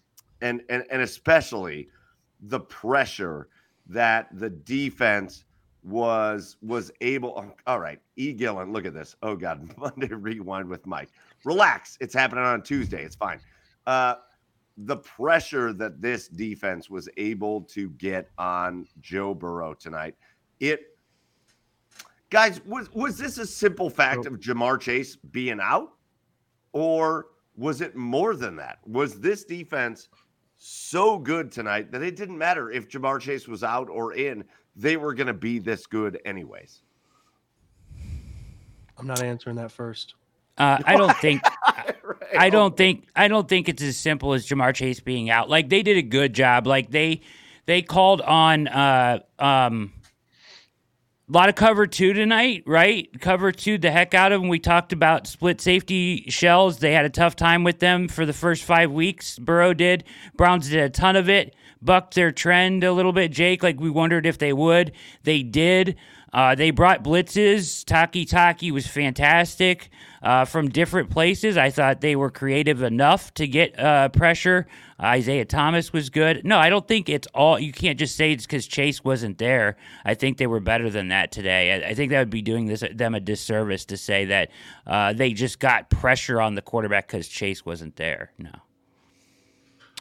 and and and especially the pressure that the defense was was able oh, all right e gillen look at this oh god monday rewind with mike relax it's happening on tuesday it's fine uh the pressure that this defense was able to get on joe burrow tonight it guys was was this a simple fact of Ja'Marr Chase being out or was it more than that? Was this defense so good tonight that it didn't matter if Ja'Marr Chase was out or in? They were going to be this good anyways. I'm not answering that first. Uh, I don't think Right. I don't think I don't think it's as simple as Ja'Marr Chase being out. Like they did a good job. Like they they called on uh um a lot of cover two tonight, right? Cover two the heck out of them. We talked about split safety shells. They had a tough time with them for the first five weeks. Burrow did. Browns did a ton of it. Bucked their trend a little bit, Jake. Like we wondered if they would. They did. Uh, they brought blitzes. Takitaki was fantastic uh, from different places. I thought they were creative enough to get uh, pressure. Isaiah Thomas was good. No, I don't think it's all. You can't just say it's because Chase wasn't there. I think they were better than that today. I, I think that would be doing this them a disservice to say that uh, they just got pressure on the quarterback because Chase wasn't there. No.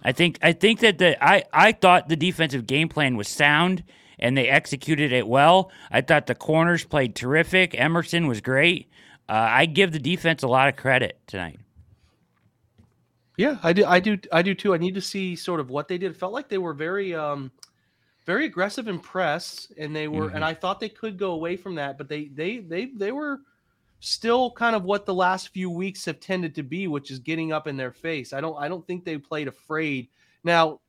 I think I think that the I, I thought the defensive game plan was sound and they executed it well. I thought the corners played terrific. Emerson was great. Uh, I give the defense a lot of credit tonight. Yeah, I do. I do. I do too. I need to see sort of what they did. It felt like they were very, um, very aggressive in press, and they were. And I thought they could go away from that, but they, they, they, they were still kind of what the last few weeks have tended to be, which is getting up in their face. I don't. I don't think they played afraid. Now,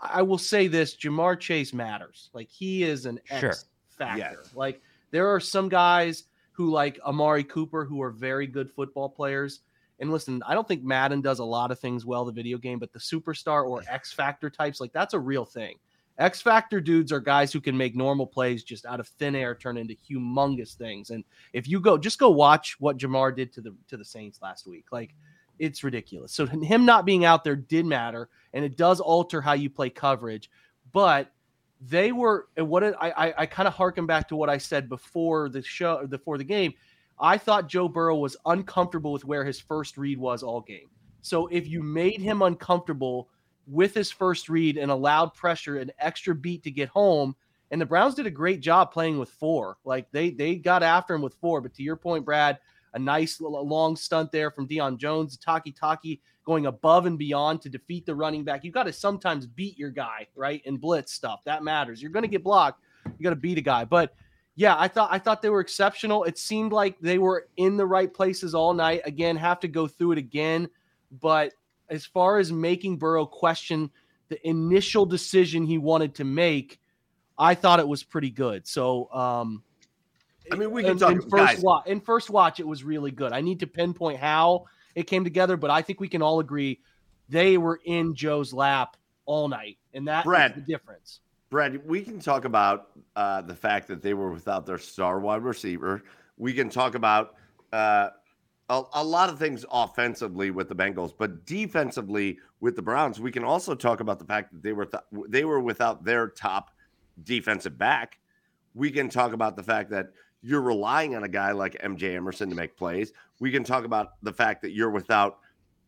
I will say this: Ja'Marr Chase matters. Like he is an X Sure. factor. Yes. Like there are some guys who like Amari Cooper who are very good football players. And listen, I don't think Madden does a lot of things well, the video game, but the superstar or X Factor types, like that's a real thing. X Factor dudes are guys who can make normal plays just out of thin air turn into humongous things. And if you go, just go watch what Ja'Marr did to the to the Saints last week. Like it's ridiculous. So him not being out there did matter, and it does alter how you play coverage. But they were and what it, I I, I kind of harken back to what I said before the show before the game. I thought Joe Burrow was uncomfortable with where his first read was all game. So if you made him uncomfortable with his first read and allowed pressure an extra beat to get home, and the Browns did a great job playing with four. Like they they got after him with four. But to your point, Brad, a nice long stunt there from Deion Jones, Takitaki going above and beyond to defeat the running back. You got to sometimes beat your guy, right? And blitz stuff that matters. You're going to get blocked. You got to beat a guy, but yeah, I thought I thought they were exceptional. It seemed like they were in the right places all night. Again, have to go through it again, but as far as making Burrow question the initial decision he wanted to make, I thought it was pretty good. So, um, I mean, we can in, talk- in first guys. watch. In first watch, it was really good. I need to pinpoint how it came together, but I think we can all agree they were in Joe's lap all night, and that is Brad. the difference. Brad, we can talk about uh, the fact that they were without their star wide receiver. We can talk about uh, a, a lot of things offensively with the Bengals, but defensively with the Browns, we can also talk about the fact that they were th- they were without their top defensive back. We can talk about the fact that you're relying on a guy like MJ Emerson to make plays. We can talk about the fact that you're without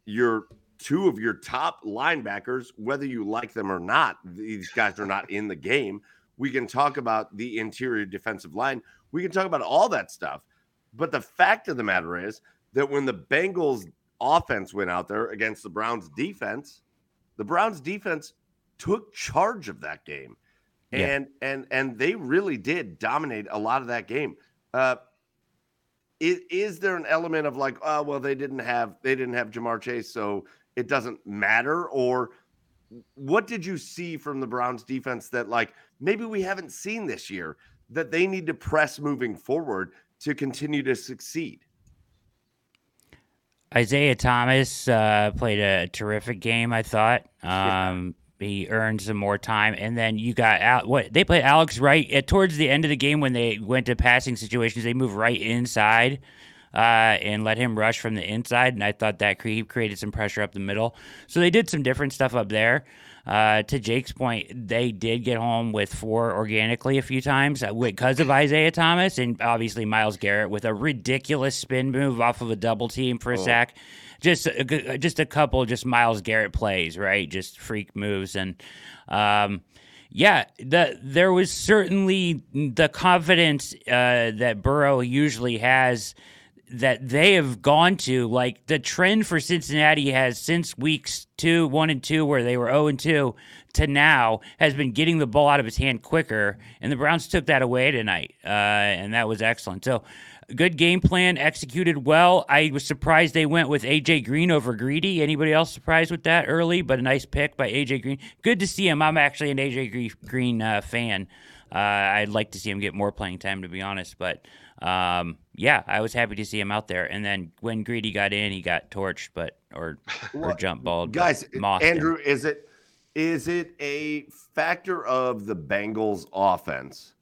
your two of your top linebackers, whether you like them or not. These guys are not in the game. We can talk about the interior defensive line. We can talk about all that stuff. But the fact of the matter is that when the Bengals offense went out there against the Browns defense, the Browns defense took charge of that game. Yeah. And and and they really did dominate a lot of that game. Uh is, is there an element of like, oh well, they didn't have they didn't have Ja'Marr Chase, so it doesn't matter? Or what did you see from the Browns defense that like maybe we haven't seen this year that they need to press moving forward to continue to succeed? Isaiah Thomas uh, played a terrific game. I thought um, he earned some more time, and then you got out. What they played Alex Wright at towards the end of the game when they went to passing situations. They moved right inside uh, and let him rush from the inside, and I thought that cre- created some pressure up the middle. So they did some different stuff up there. Uh, to Jake's point, they did get home with four organically a few times uh, because of Isaiah Thomas and obviously Myles Garrett with a ridiculous spin move off of a double team for a Oh. sack. Just just a couple just Myles Garrett plays, right? Just freak moves and um, yeah, the there was certainly the confidence uh, that Burrow usually has that they have gone to like the trend for Cincinnati has since weeks two, one and two, where they were 0 and 2 to now has been getting the ball out of his hand quicker. And the Browns took that away tonight. Uh, and that was excellent. So good game plan, executed well. I was surprised they went with AJ Green over Greedy. Anybody else surprised with that early? But a nice pick by AJ Green. Good to see him. I'm actually an AJ Green uh, fan. Uh, I'd like to see him get more playing time, to be honest. But um, yeah, I was happy to see him out there. And then when Greedy got in, he got torched, but or or jump balled. guys mossed him. andrew is it is it a factor of the bengals offense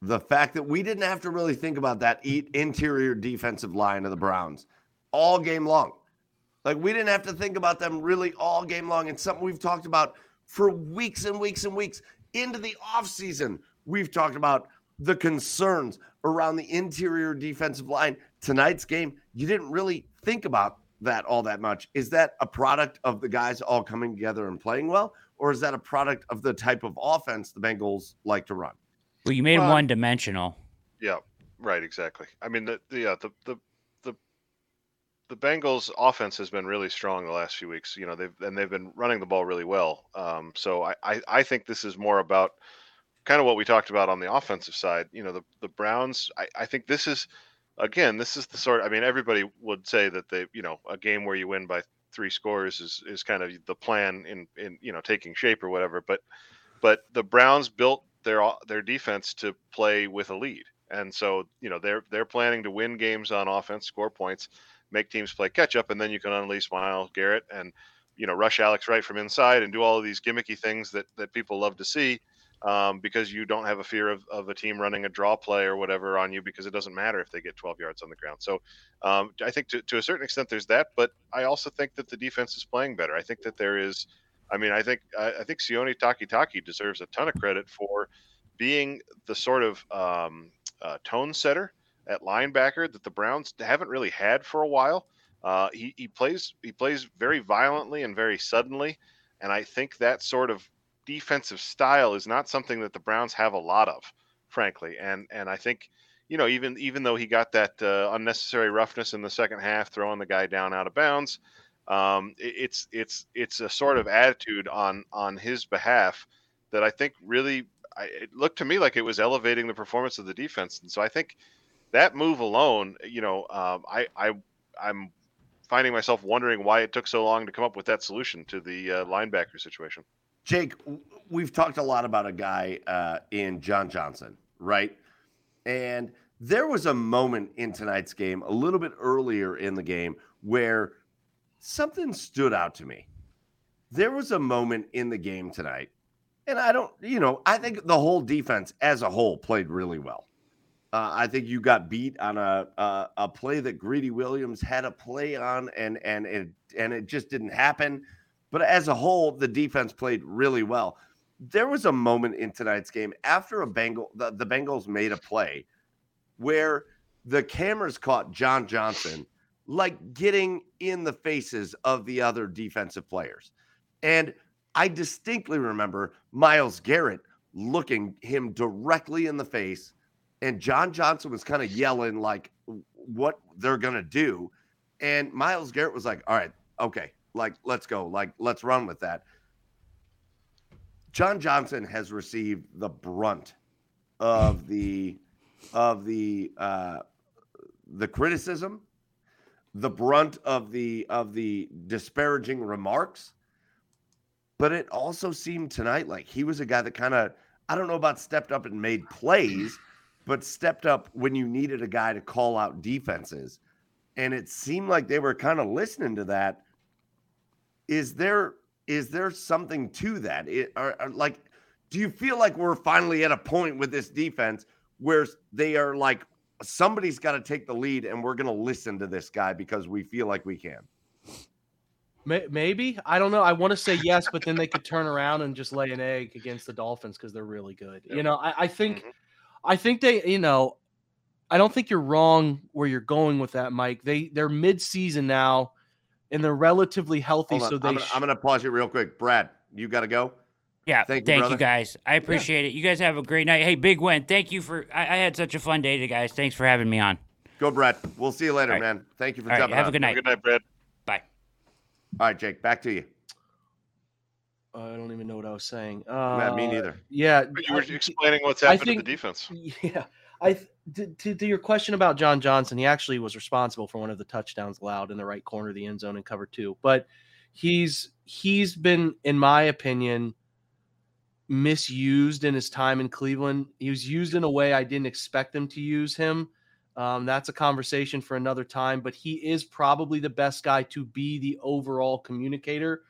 the fact that we didn't have to really think about that interior defensive line of the browns all game long like we didn't have to think about them really all game long it's something we've talked about for weeks and weeks and weeks into the offseason we've talked about the concerns around the interior defensive line tonight's game you didn't really think about that all that much. Is that a product of the guys all coming together and playing well, or is that a product of the type of offense the Bengals like to run? Well, you made him Well, one dimensional. Yeah, right, exactly. I mean, the, the yeah, the the the the Bengals offense has been really strong the last few weeks. You know, they've and they've been running the ball really well. Um, so I, I I think this is more about kind of what we talked about on the offensive side. You know, the the Browns. I I think this is again, this is the sort. I mean, everybody would say that they, you know, a game where you win by three scores is is kind of the plan in in you know taking shape or whatever. But but the Browns built their their defense to play with a lead, and so you know they're they're planning to win games on offense, score points, make teams play catch up, and then you can unleash Myles Garrett and you know rush Alex Wright from inside and do all of these gimmicky things that that people love to see. Um, because you don't have a fear of, of a team running a draw play or whatever on you because it doesn't matter if they get 12 yards on the ground. So um, I think to, to a certain extent there's that, but I also think that the defense is playing better. I think that there is, I mean, I think I, I think Sione Takitaki deserves a ton of credit for being the sort of um, uh, tone setter at linebacker that the Browns haven't really had for a while. Uh, he, he plays he plays very violently and very suddenly, and I think that sort of defensive style is not something that the Browns have a lot of, frankly. And and I think you know even even though he got that uh, unnecessary roughness in the second half, throwing the guy down out of bounds, um, it- it's it's it's a sort of attitude on on his behalf that I think really I, it looked to me like it was elevating the performance of the defense. And so I think that move alone, you know, um, I I I'm finding myself wondering why it took so long to come up with that solution to the uh, linebacker situation. Jake, we've talked a lot about a guy uh, in John Johnson, right? And there was a moment in tonight's game, a little bit earlier in the game, where something stood out to me. There was a moment in the game tonight, and I don't, you know, I think the whole defense as a whole played really well. Uh, I think you got beat on a, a a play that Greedy Williams had a play on, and and it and it just didn't happen. But as a whole, the defense played really well. There was a moment in tonight's game after a Bengal, the, the Bengals made a play where the cameras caught John Johnson like getting in the faces of the other defensive players. And I distinctly remember Myles Garrett looking him directly in the face, and John Johnson was kind of yelling like what they're gonna do. And Myles Garrett was like, All right, okay, like let's go, like let's run with that. John Johnson has received the brunt of the of the uh the criticism, the brunt of the of the disparaging remarks. But it also seemed tonight like he was a guy that kind of I don't know about stepped up and made plays, but stepped up when you needed a guy to call out defenses. And it seemed like they were kind of listening to that. Is there is there something to that? It, are, are, like, do you feel like we're finally at a point with this defense where they are like somebody's got to take the lead and we're going to listen to this guy because we feel like we can. Maybe I don't know. I want to say yes, but then they could turn around and just lay an egg against the Dolphins because they're really good. You know, I, I think, mm-hmm. I think they, you know, I don't think you're wrong where you're going with that, Mike. They they're mid-season now, and they're relatively healthy. So they, I'm gonna, I'm gonna pause you real quick, Brad. You got to go. Yeah, thank, you, thank you, guys. I appreciate yeah. it. You guys have a great night. Hey, Big Wen, thank you for. I, I, had such a fun day today, guys. Thanks for having me on. Go, Brett. We'll see you later, right. man. Thank you for All jumping right, have on. a good night. Good night, Brad. Bye. All right, Jake. Back to you. I don't even know what I was saying. Uh, me neither. Yeah, but you were I, explaining what's happened think, to the defense. Yeah, I to, to, to, your question about John Johnson, he actually was responsible for one of the touchdowns allowed in the right corner of the end zone in cover two. But he's he's been, in my opinion, misused in his time in Cleveland. He was used in a way I didn't expect them to use him. Um, that's a conversation for another time, but he is probably the best guy to be the overall communicator,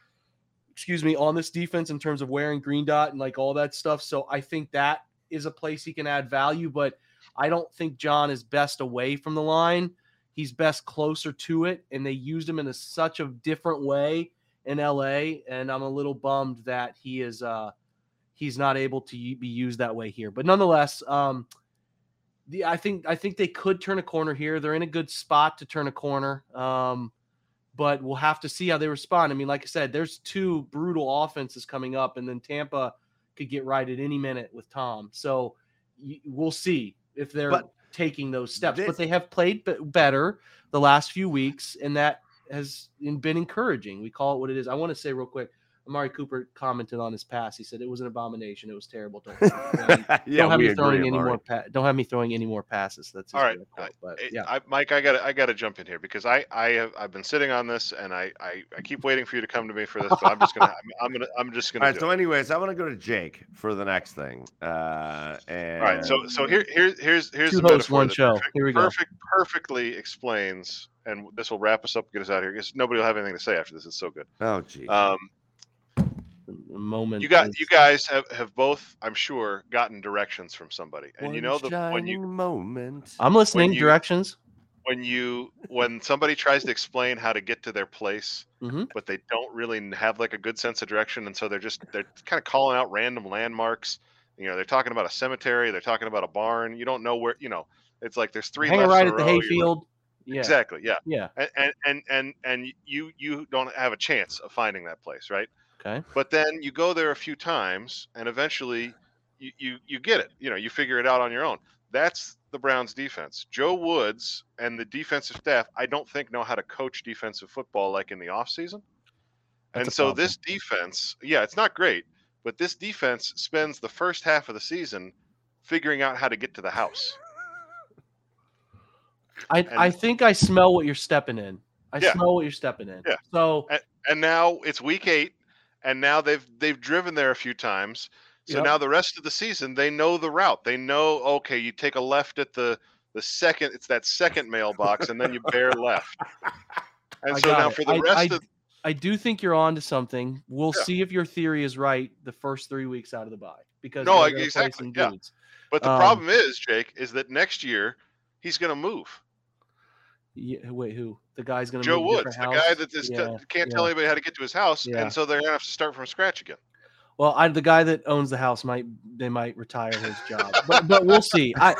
excuse me, on this defense in terms of wearing green dot and like all that stuff. So I think that is a place he can add value, but I don't think John is best away from the line. He's best closer to it, and they used him in a, such a different way in LA. And I'm a little bummed that he is uh, he's not able to be used that way here. But nonetheless, um, the I think I think they could turn a corner here. They're in a good spot to turn a corner. Um, but we'll have to see how they respond. I mean, like I said, there's two brutal offenses coming up, and then Tampa could get right at any minute with Tom. So we'll see if they're but taking those steps. This, but they have played b- better the last few weeks, and that has been encouraging. We call it what it is. I want to say real quick Amari Cooper commented on his pass. He said it was an abomination. It was terrible. Don't, don't, yeah, don't have me throwing agree, any more. Pa- don't have me throwing any more passes. That's all right. but, yeah, I, Mike, I got I got to jump in here because I I have I've been sitting on this and I, I I keep waiting for you to come to me for this, but I'm just gonna I'm gonna I'm just gonna. All right. So, anyways, I want to go to Jake for the next thing. Uh, and... All right. So so here here here's here's Two the hosts, one show. Perfect, here we go. Perfect perfectly explains, and this will wrap us up, get us out of here because nobody will have anything to say after this. It's so good. Oh, gee. Um, moment. You got you guys have, have both, I'm sure, gotten directions from somebody, and One you know the when you moment. I'm listening. You, directions. When you when somebody tries to explain how to get to their place, mm-hmm. but they don't really have like a good sense of direction, and so they're just they're kind of calling out random landmarks. You know, they're talking about a cemetery, they're talking about a barn. You don't know where. You know, it's like there's three. Hang right at the hayfield. Yeah. Exactly. Yeah. Yeah. And, and and and you you don't have a chance of finding that place, right? Okay. But then you go there a few times, and eventually you, you you get it. You know, you figure it out on your own. That's the Browns defense. Joe Woods and the defensive staff, I don't think know how to coach defensive football like in the offseason. and so problem. this defense, yeah, it's not great, but this defense spends the first half of the season figuring out how to get to the house. I, and, I think I smell what you're stepping in. I yeah. smell what you're stepping in. Yeah. So and, and now it's week eight and now they've they've driven there a few times. So yep. now the rest of the season they know the route. They know okay, you take a left at the the second it's that second mailbox and then you bear left. And I so now it. for the I, rest I, of I do think you're on to something. We'll yeah. see if your theory is right the first three weeks out of the bye because no, exactly. Yeah. But the um, problem is, Jake, is that next year he's going to move. Yeah, wait, who? The guy's going to Joe Woods, the guy that just yeah, can't yeah. tell anybody how to get to his house, and so they're going to have to start from scratch again. Well, I, the guy that owns the house might they might retire his job, but, but we'll see. I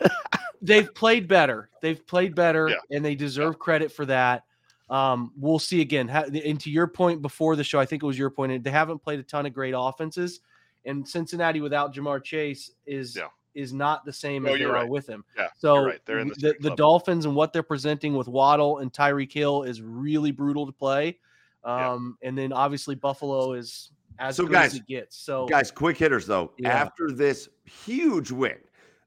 they've played better. They've played better, and they deserve credit for that. Um, we'll see again. Ha- and to your point before the show, I think it was your point. They haven't played a ton of great offenses, and Cincinnati without Ja'Marr Chase is Yeah. Is not the same No, as they you're right. with him. Yeah, So you're right. They're in the the, the. Dolphins and what they're presenting with Waddle and Tyreek Hill is really brutal to play. Yeah. Um, and then obviously Buffalo is as So, good guys- as it gets. So Guys, quick hitters though. Yeah. After this huge win,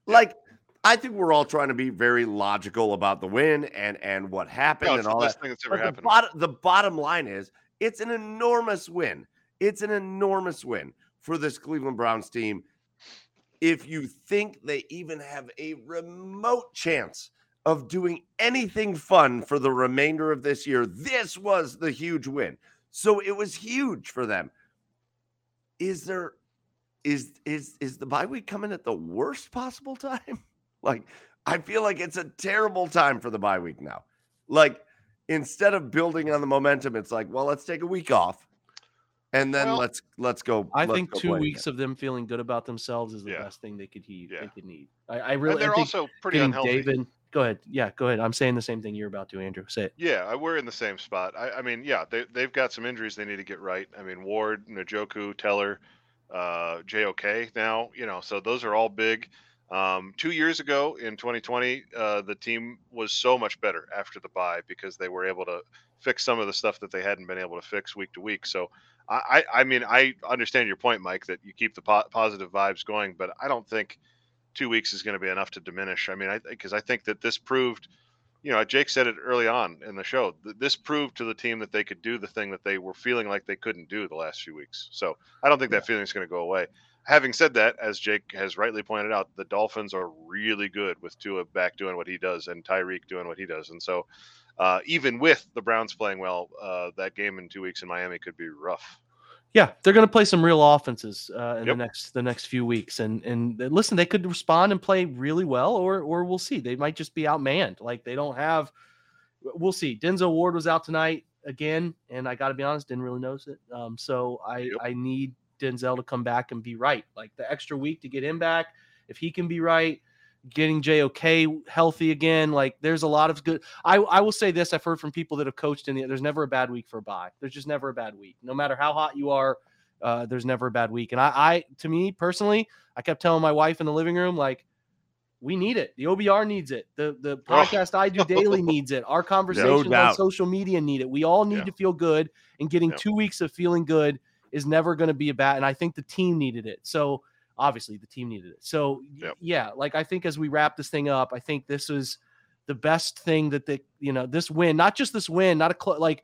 like I think we're all trying to be very logical about the win and and what happened No, and all best that. thing that's ever But the happened. bottom, the bottom line is it's an enormous win. It's an enormous win for this Cleveland Browns team. If you think they even have a remote chance of doing anything fun for the remainder of this year, this was the huge win. So it was huge for them. Is there is is is the bye week coming at the worst possible time? Like I feel like it's a terrible time for the bye week now. Like instead of building on the momentum, it's like, well, let's take a week off, and then Well, let's let's go. I let's think go two weeks of them feeling good about themselves is the Yeah. best thing they could he, Yeah. they could need. I, I really and they're I also pretty unhealthy. David. Go ahead. Yeah, go ahead. I'm saying the same thing you're about to, Andrew. Say it. Yeah, we're in the same spot. I, I mean, yeah, they they've got some injuries they need to get right. I mean, Ward, Njoku, Teller, uh, JOK now, you know, so those are all big. Um, two years ago in 2020, uh, the team was so much better after the bye because they were able to fix some of the stuff that they hadn't been able to fix week to week. So, I, I, mean, I understand your point, Mike, that you keep the po- positive vibes going, but I don't think two weeks is going to be enough to diminish. I mean, I because I think that this proved you know, Jake said it early on in the show. th- This proved to the team that they could do the thing that they were feeling like they couldn't do the last few weeks. So I don't think that feeling is going to go away. Having said that, as Jake has rightly pointed out, the Dolphins are really good with Tua back doing what he does and Tyreek doing what he does. And so, uh, even with the Browns playing well, uh, that game in two weeks in Miami could be rough. Yeah, they're going to play some real offenses uh, in Yep. the next the next few weeks, and and uh, listen, they could respond and play really well, or or we'll see. They might just be outmanned. Like they don't have. We'll see. Denzel Ward was out tonight again, and I got to be honest, didn't really notice it. Um, so I Yep. I need Denzel to come back and be right. Like the extra week to get him back, if he can be right, getting JOK healthy again. Like there's a lot of good. I I will say this: I've heard from people that have coached in the. There's never a bad week for a bye. There's just never a bad week, no matter how hot you are. Uh, there's never a bad week. And I, I, to me personally, I kept telling my wife in the living room, like, we need it. The OBR needs it. The the podcast I do daily needs it. Our conversations on social media need it. We all need Yeah. to feel good, and getting Yeah. two weeks of feeling good is never going to be a bad. And I think the team needed it. So obviously the team needed it. So Yep. yeah, like I think as we wrap this thing up, I think this is the best thing that the you know this win, not just this win, not a cl- like.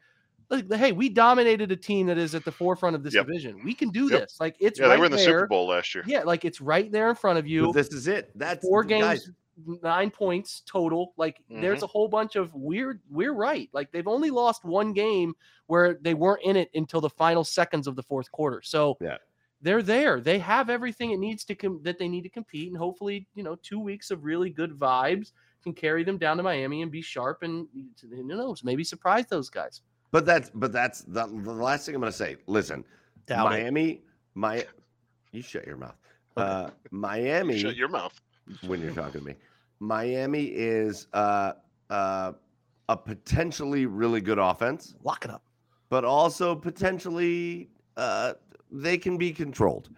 like, Hey, we dominated a team that is at the forefront of this Yep. division. We can do Yep. this. Like it's Yeah, right they were in the there. Super Bowl last year. Yeah, like it's right there in front of you But this is it. That's four guys, games, nine points total. Like there's mm-hmm. a whole bunch of weird. We're right. Like they've only lost one game where they weren't in it until the final seconds of the fourth quarter. So Yeah. They're there. They have everything it needs to com- that they need to compete, and hopefully, you know, two weeks of really good vibes can carry them down to Miami and be sharp and who knows, maybe surprise those guys. But that's but that's the, the last thing I'm going to say. Listen, Doubt it. Miami, my, you shut your mouth. Uh, Miami, Shut your mouth. when you're talking to me, Miami is uh, uh, a potentially really good offense, Lock it up. but also potentially uh, they can be controlled.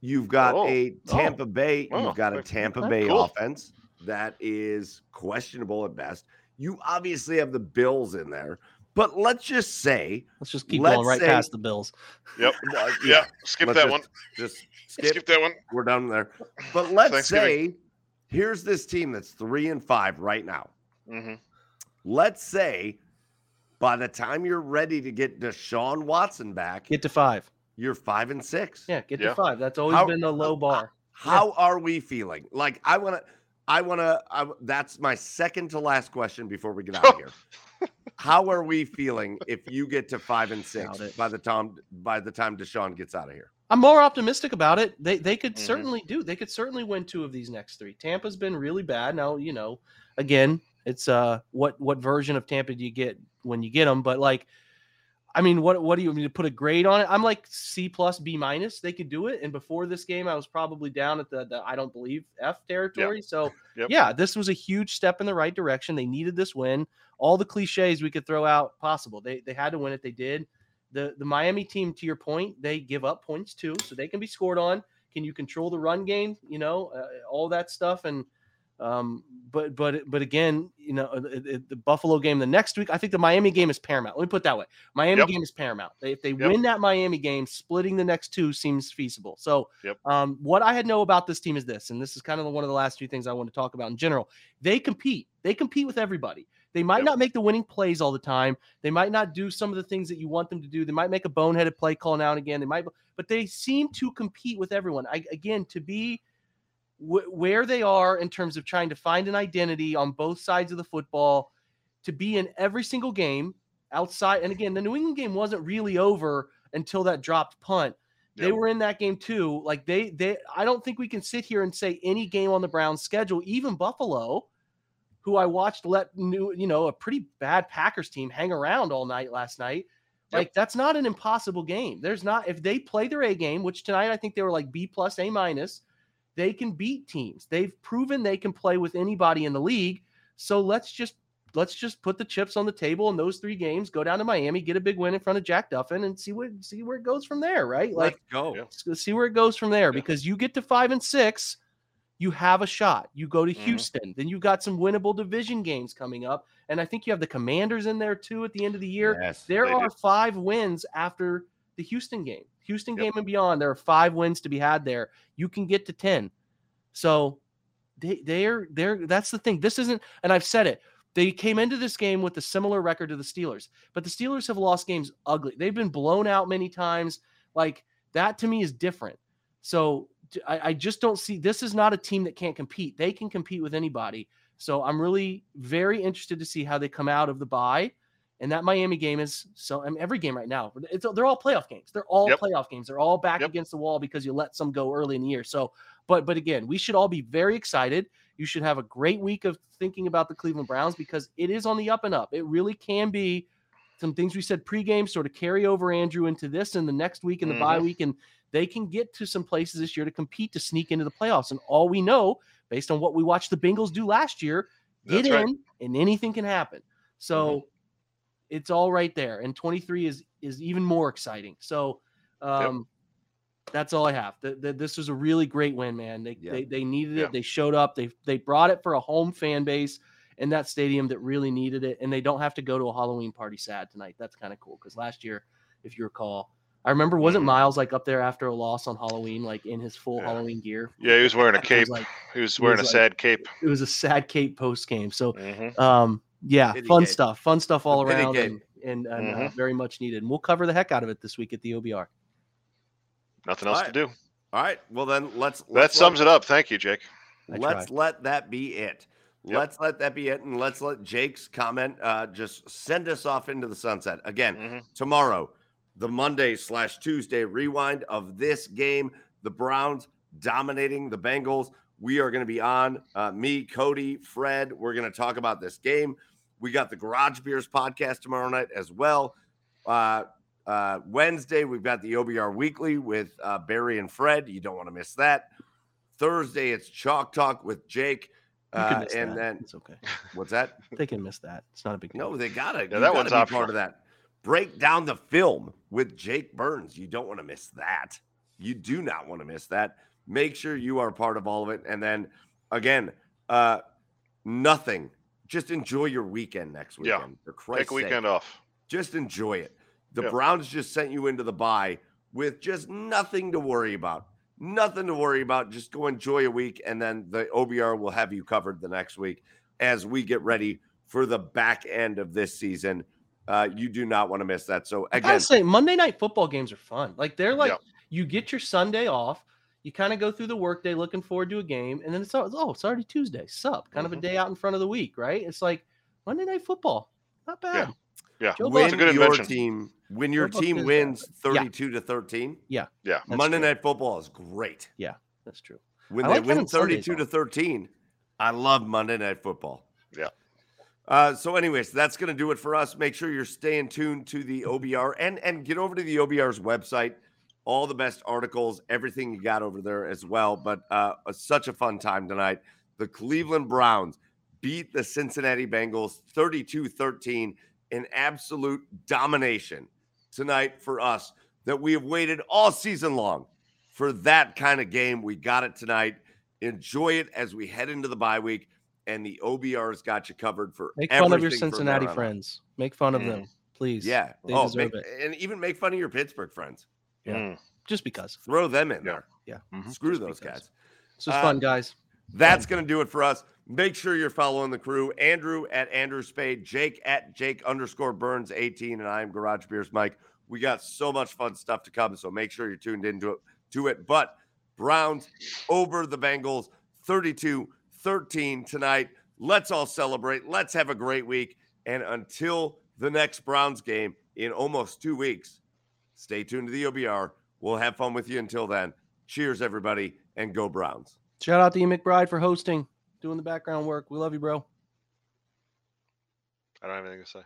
You've got Oh. a Tampa Bay, Oh, you've got a. Tampa Bay cool. offense that is questionable at best. You obviously have the Bills in there, but let's just say Let's just keep Let's going right say- past the Bills. Yep. Uh, Yeah. Skip let's that just- one. Just Skip. skip. that one. We're done there. But let's say here's this team that's three and five right now. hmm Let's say by the time you're ready to get Deshaun Watson back, Get to five. you're five and six. Yeah, get Yeah. to five. That's always How- been the low bar. How are we feeling? Like I want to, I want to. That's my second to last question before we get out of here. How are we feeling if you get to five and six by the time by the time Deshaun gets out of here? I'm more optimistic about it. They they could Mhm. certainly do. They could certainly win two of these next three. Tampa's been really bad. Now you know, again, it's uh, what what version of Tampa do you get when you get them? But like, I mean, what what do you want me to put a grade on it? I'm like C plus B minus. They could do it. And before this game, I was probably down at the, the I don't believe F territory. So Yep. yeah, this was a huge step in the right direction. They needed this win. All the cliches we could throw out possible. They they had to win it. They did. The the Miami team, to your point, they give up points too, so they can be scored on. Can you control the run game? You know, uh, all that stuff and. Um, but but but again, you know, the, Buffalo game the next week. I think the Miami game is paramount. Let me put it that way. Miami Yep. game is paramount. If they Yep. win that Miami game, splitting the next two seems feasible. So, Yep. um, what I had know about this team is this, and this is kind of one of the last few things I want to talk about in general. They compete. They compete with everybody. They might not make the winning plays all the time. They might not do some of the things that you want them to do. They might make a boneheaded play call now and again. They might, but they seem to compete with everyone. I, again, to be wh- where they are in terms of trying to find an identity on both sides of the football, to be in every single game outside. And again, the New England game wasn't really over until that dropped punt. They Yep. were in that game too. Like they, they, I don't think we can sit here and say any game on the Browns schedule, even Buffalo, who I watched let new, you know, a pretty bad Packers team hang around all night last night. Yep. Like that's not an impossible game. There's not if they play their A game, which tonight I think they were like B plus A minus, they can beat teams. They've proven they can play with anybody in the league. So let's just let's just put the chips on the table in those three games. Go down to Miami, get a big win in front of Jack Duffin, and see what see where it goes from there. Right? Like Let's go. Let's see where it goes from there. Yeah. Because you get to five and six, you have a shot. You go to Mhm. Houston, then you've got some winnable division games coming up, and I think you have the Commanders in there too at the end of the year. Yes. There are do. five wins after the Houston game. Houston Yep. game and beyond, there are five wins to be had there. You can get to 10. So they they're they're that's the thing. This isn't, and I've said it. They came into this game with a similar record to the Steelers, but the Steelers have lost games ugly. They've been blown out many times. Like that to me is different. So I just don't see this is not a team that can't compete. They can compete with anybody. So I'm really very interested to see how they come out of the bye. And that Miami game is so. I mean, every game right now, it's they're all playoff games. They're all Yep. playoff games. They're all back Yep. against the wall because you let some go early in the year. So, but but again, we should all be very excited. You should have a great week of thinking about the Cleveland Browns because it is on the up and up. It really can be some things we said pregame sort of carry over Andrew into this and the next week and the bye Mhm. week, and they can get to some places this year to compete to sneak into the playoffs. And all we know, based on what we watched the Bengals do last year, get That's in right. Mm-hmm. and anything can happen. So it's all right there. And 23 is is even more exciting. So um that's all I have. The, the, this was a really great win, man. They Yeah. they, they needed Yeah. it. They showed up. They they brought it for a home fan base in that stadium that really needed it, and they don't have to go to a Halloween party sad tonight. That's kind of cool because last year, if you recall, I remember wasn't Mhm. Myles like up there after a loss on Halloween, like in his full Yeah. Halloween gear. Yeah, he was wearing a It was cape. like he was wearing was a like- sad cape. it was a sad Cape post game. So Mhm. um yeah Pity fun game. stuff fun stuff all pity around game. and, and, and uh, Mhm. very much needed and we'll cover the heck out of it this week at the obr Nothing else to do. All right. Well, then let's. That let's sums it up. Thank you, Jake. I Let's tried. let that be it. Yep. Let's let that be it, and let's let Jake's comment uh, just send us off into the sunset again. Mhm. tomorrow, the Monday slash Tuesday rewind of this game. The Browns dominating the Bengals. We are going to be on uh, me, Cody, Fred. We're going to talk about this game. We got the Garage Beers podcast tomorrow night as well. Uh, uh, Wednesday, we've got the OBR Weekly with uh, Barry and Fred. You don't want to miss that. Thursday, it's Chalk Talk with Jake. Uh, and that. then it's okay what's that? they can miss that it's not a big deal No, they gotta. Yeah, you that gotta one's be part of that. Break down the film with Jake Burns. You don't want to miss that. You do not want to miss that. Make sure you are part of all of it. And then again, uh, nothing. Just enjoy your weekend next Yeah. weekend. For Christ's Take a weekend sake. off. Just enjoy it. The Yeah. Browns just sent you into the bye with just nothing to worry about. Nothing to worry about. Just go enjoy a week, and then the OBR will have you covered the next week as we get ready for the back end of this season. Uh, you do not want to miss that. So I again, gotta say monday night football games are fun like they're like Yeah. you get your sunday off you kind of go through the workday looking forward to a game and then it's al- oh it's already tuesday sup kind of Mhm. a day out in front of the week right it's like monday night football not bad Yeah. Joe when It's a good your invention. team when your Joe team is, wins yeah. 32 to 13, Yeah. yeah, Monday true. Night Football is great. Yeah, that's true When I they like win having Sundays 32 to 13, I love Monday Night Football. Yeah. Uh, so, anyways, that's going to do it for us. Make sure you're staying tuned to the OBR and and get over to the OBR's website. All the best articles, everything you got over there as well. But uh, such a fun time tonight. The Cleveland Browns beat the Cincinnati Bengals 32 13 in absolute domination tonight for us that we have waited all season long for that kind of game. We got it tonight. Enjoy it as we head into the bye week, and the OBR's got you covered for Make fun of your Cincinnati there friends. Make fun of them, please. Yeah. They oh, deserve make- it. and even make fun of your Pittsburgh friends. Yeah. Mm. Just because. Throw them in Yeah. there. Yeah. Screw Just those because. guys. This was Uh, fun, guys. That's going to do it for us. Make sure you're following the crew. Andrew at Andrew Spade, Jake at Jake underscore Burns 18, and I'm Garage Beers Mike. We got so much fun stuff to come, so make sure you're tuned into it. To it. But Browns over the Bengals 32 13 tonight. Let's all celebrate. Let's have a great week. And until the next Browns game in almost two weeks, stay tuned to the OBR. We'll have fun with you until then. Cheers, everybody, and go Browns. Shout out to E. McBride for hosting, doing the background work. We love you, bro. I don't have anything to say.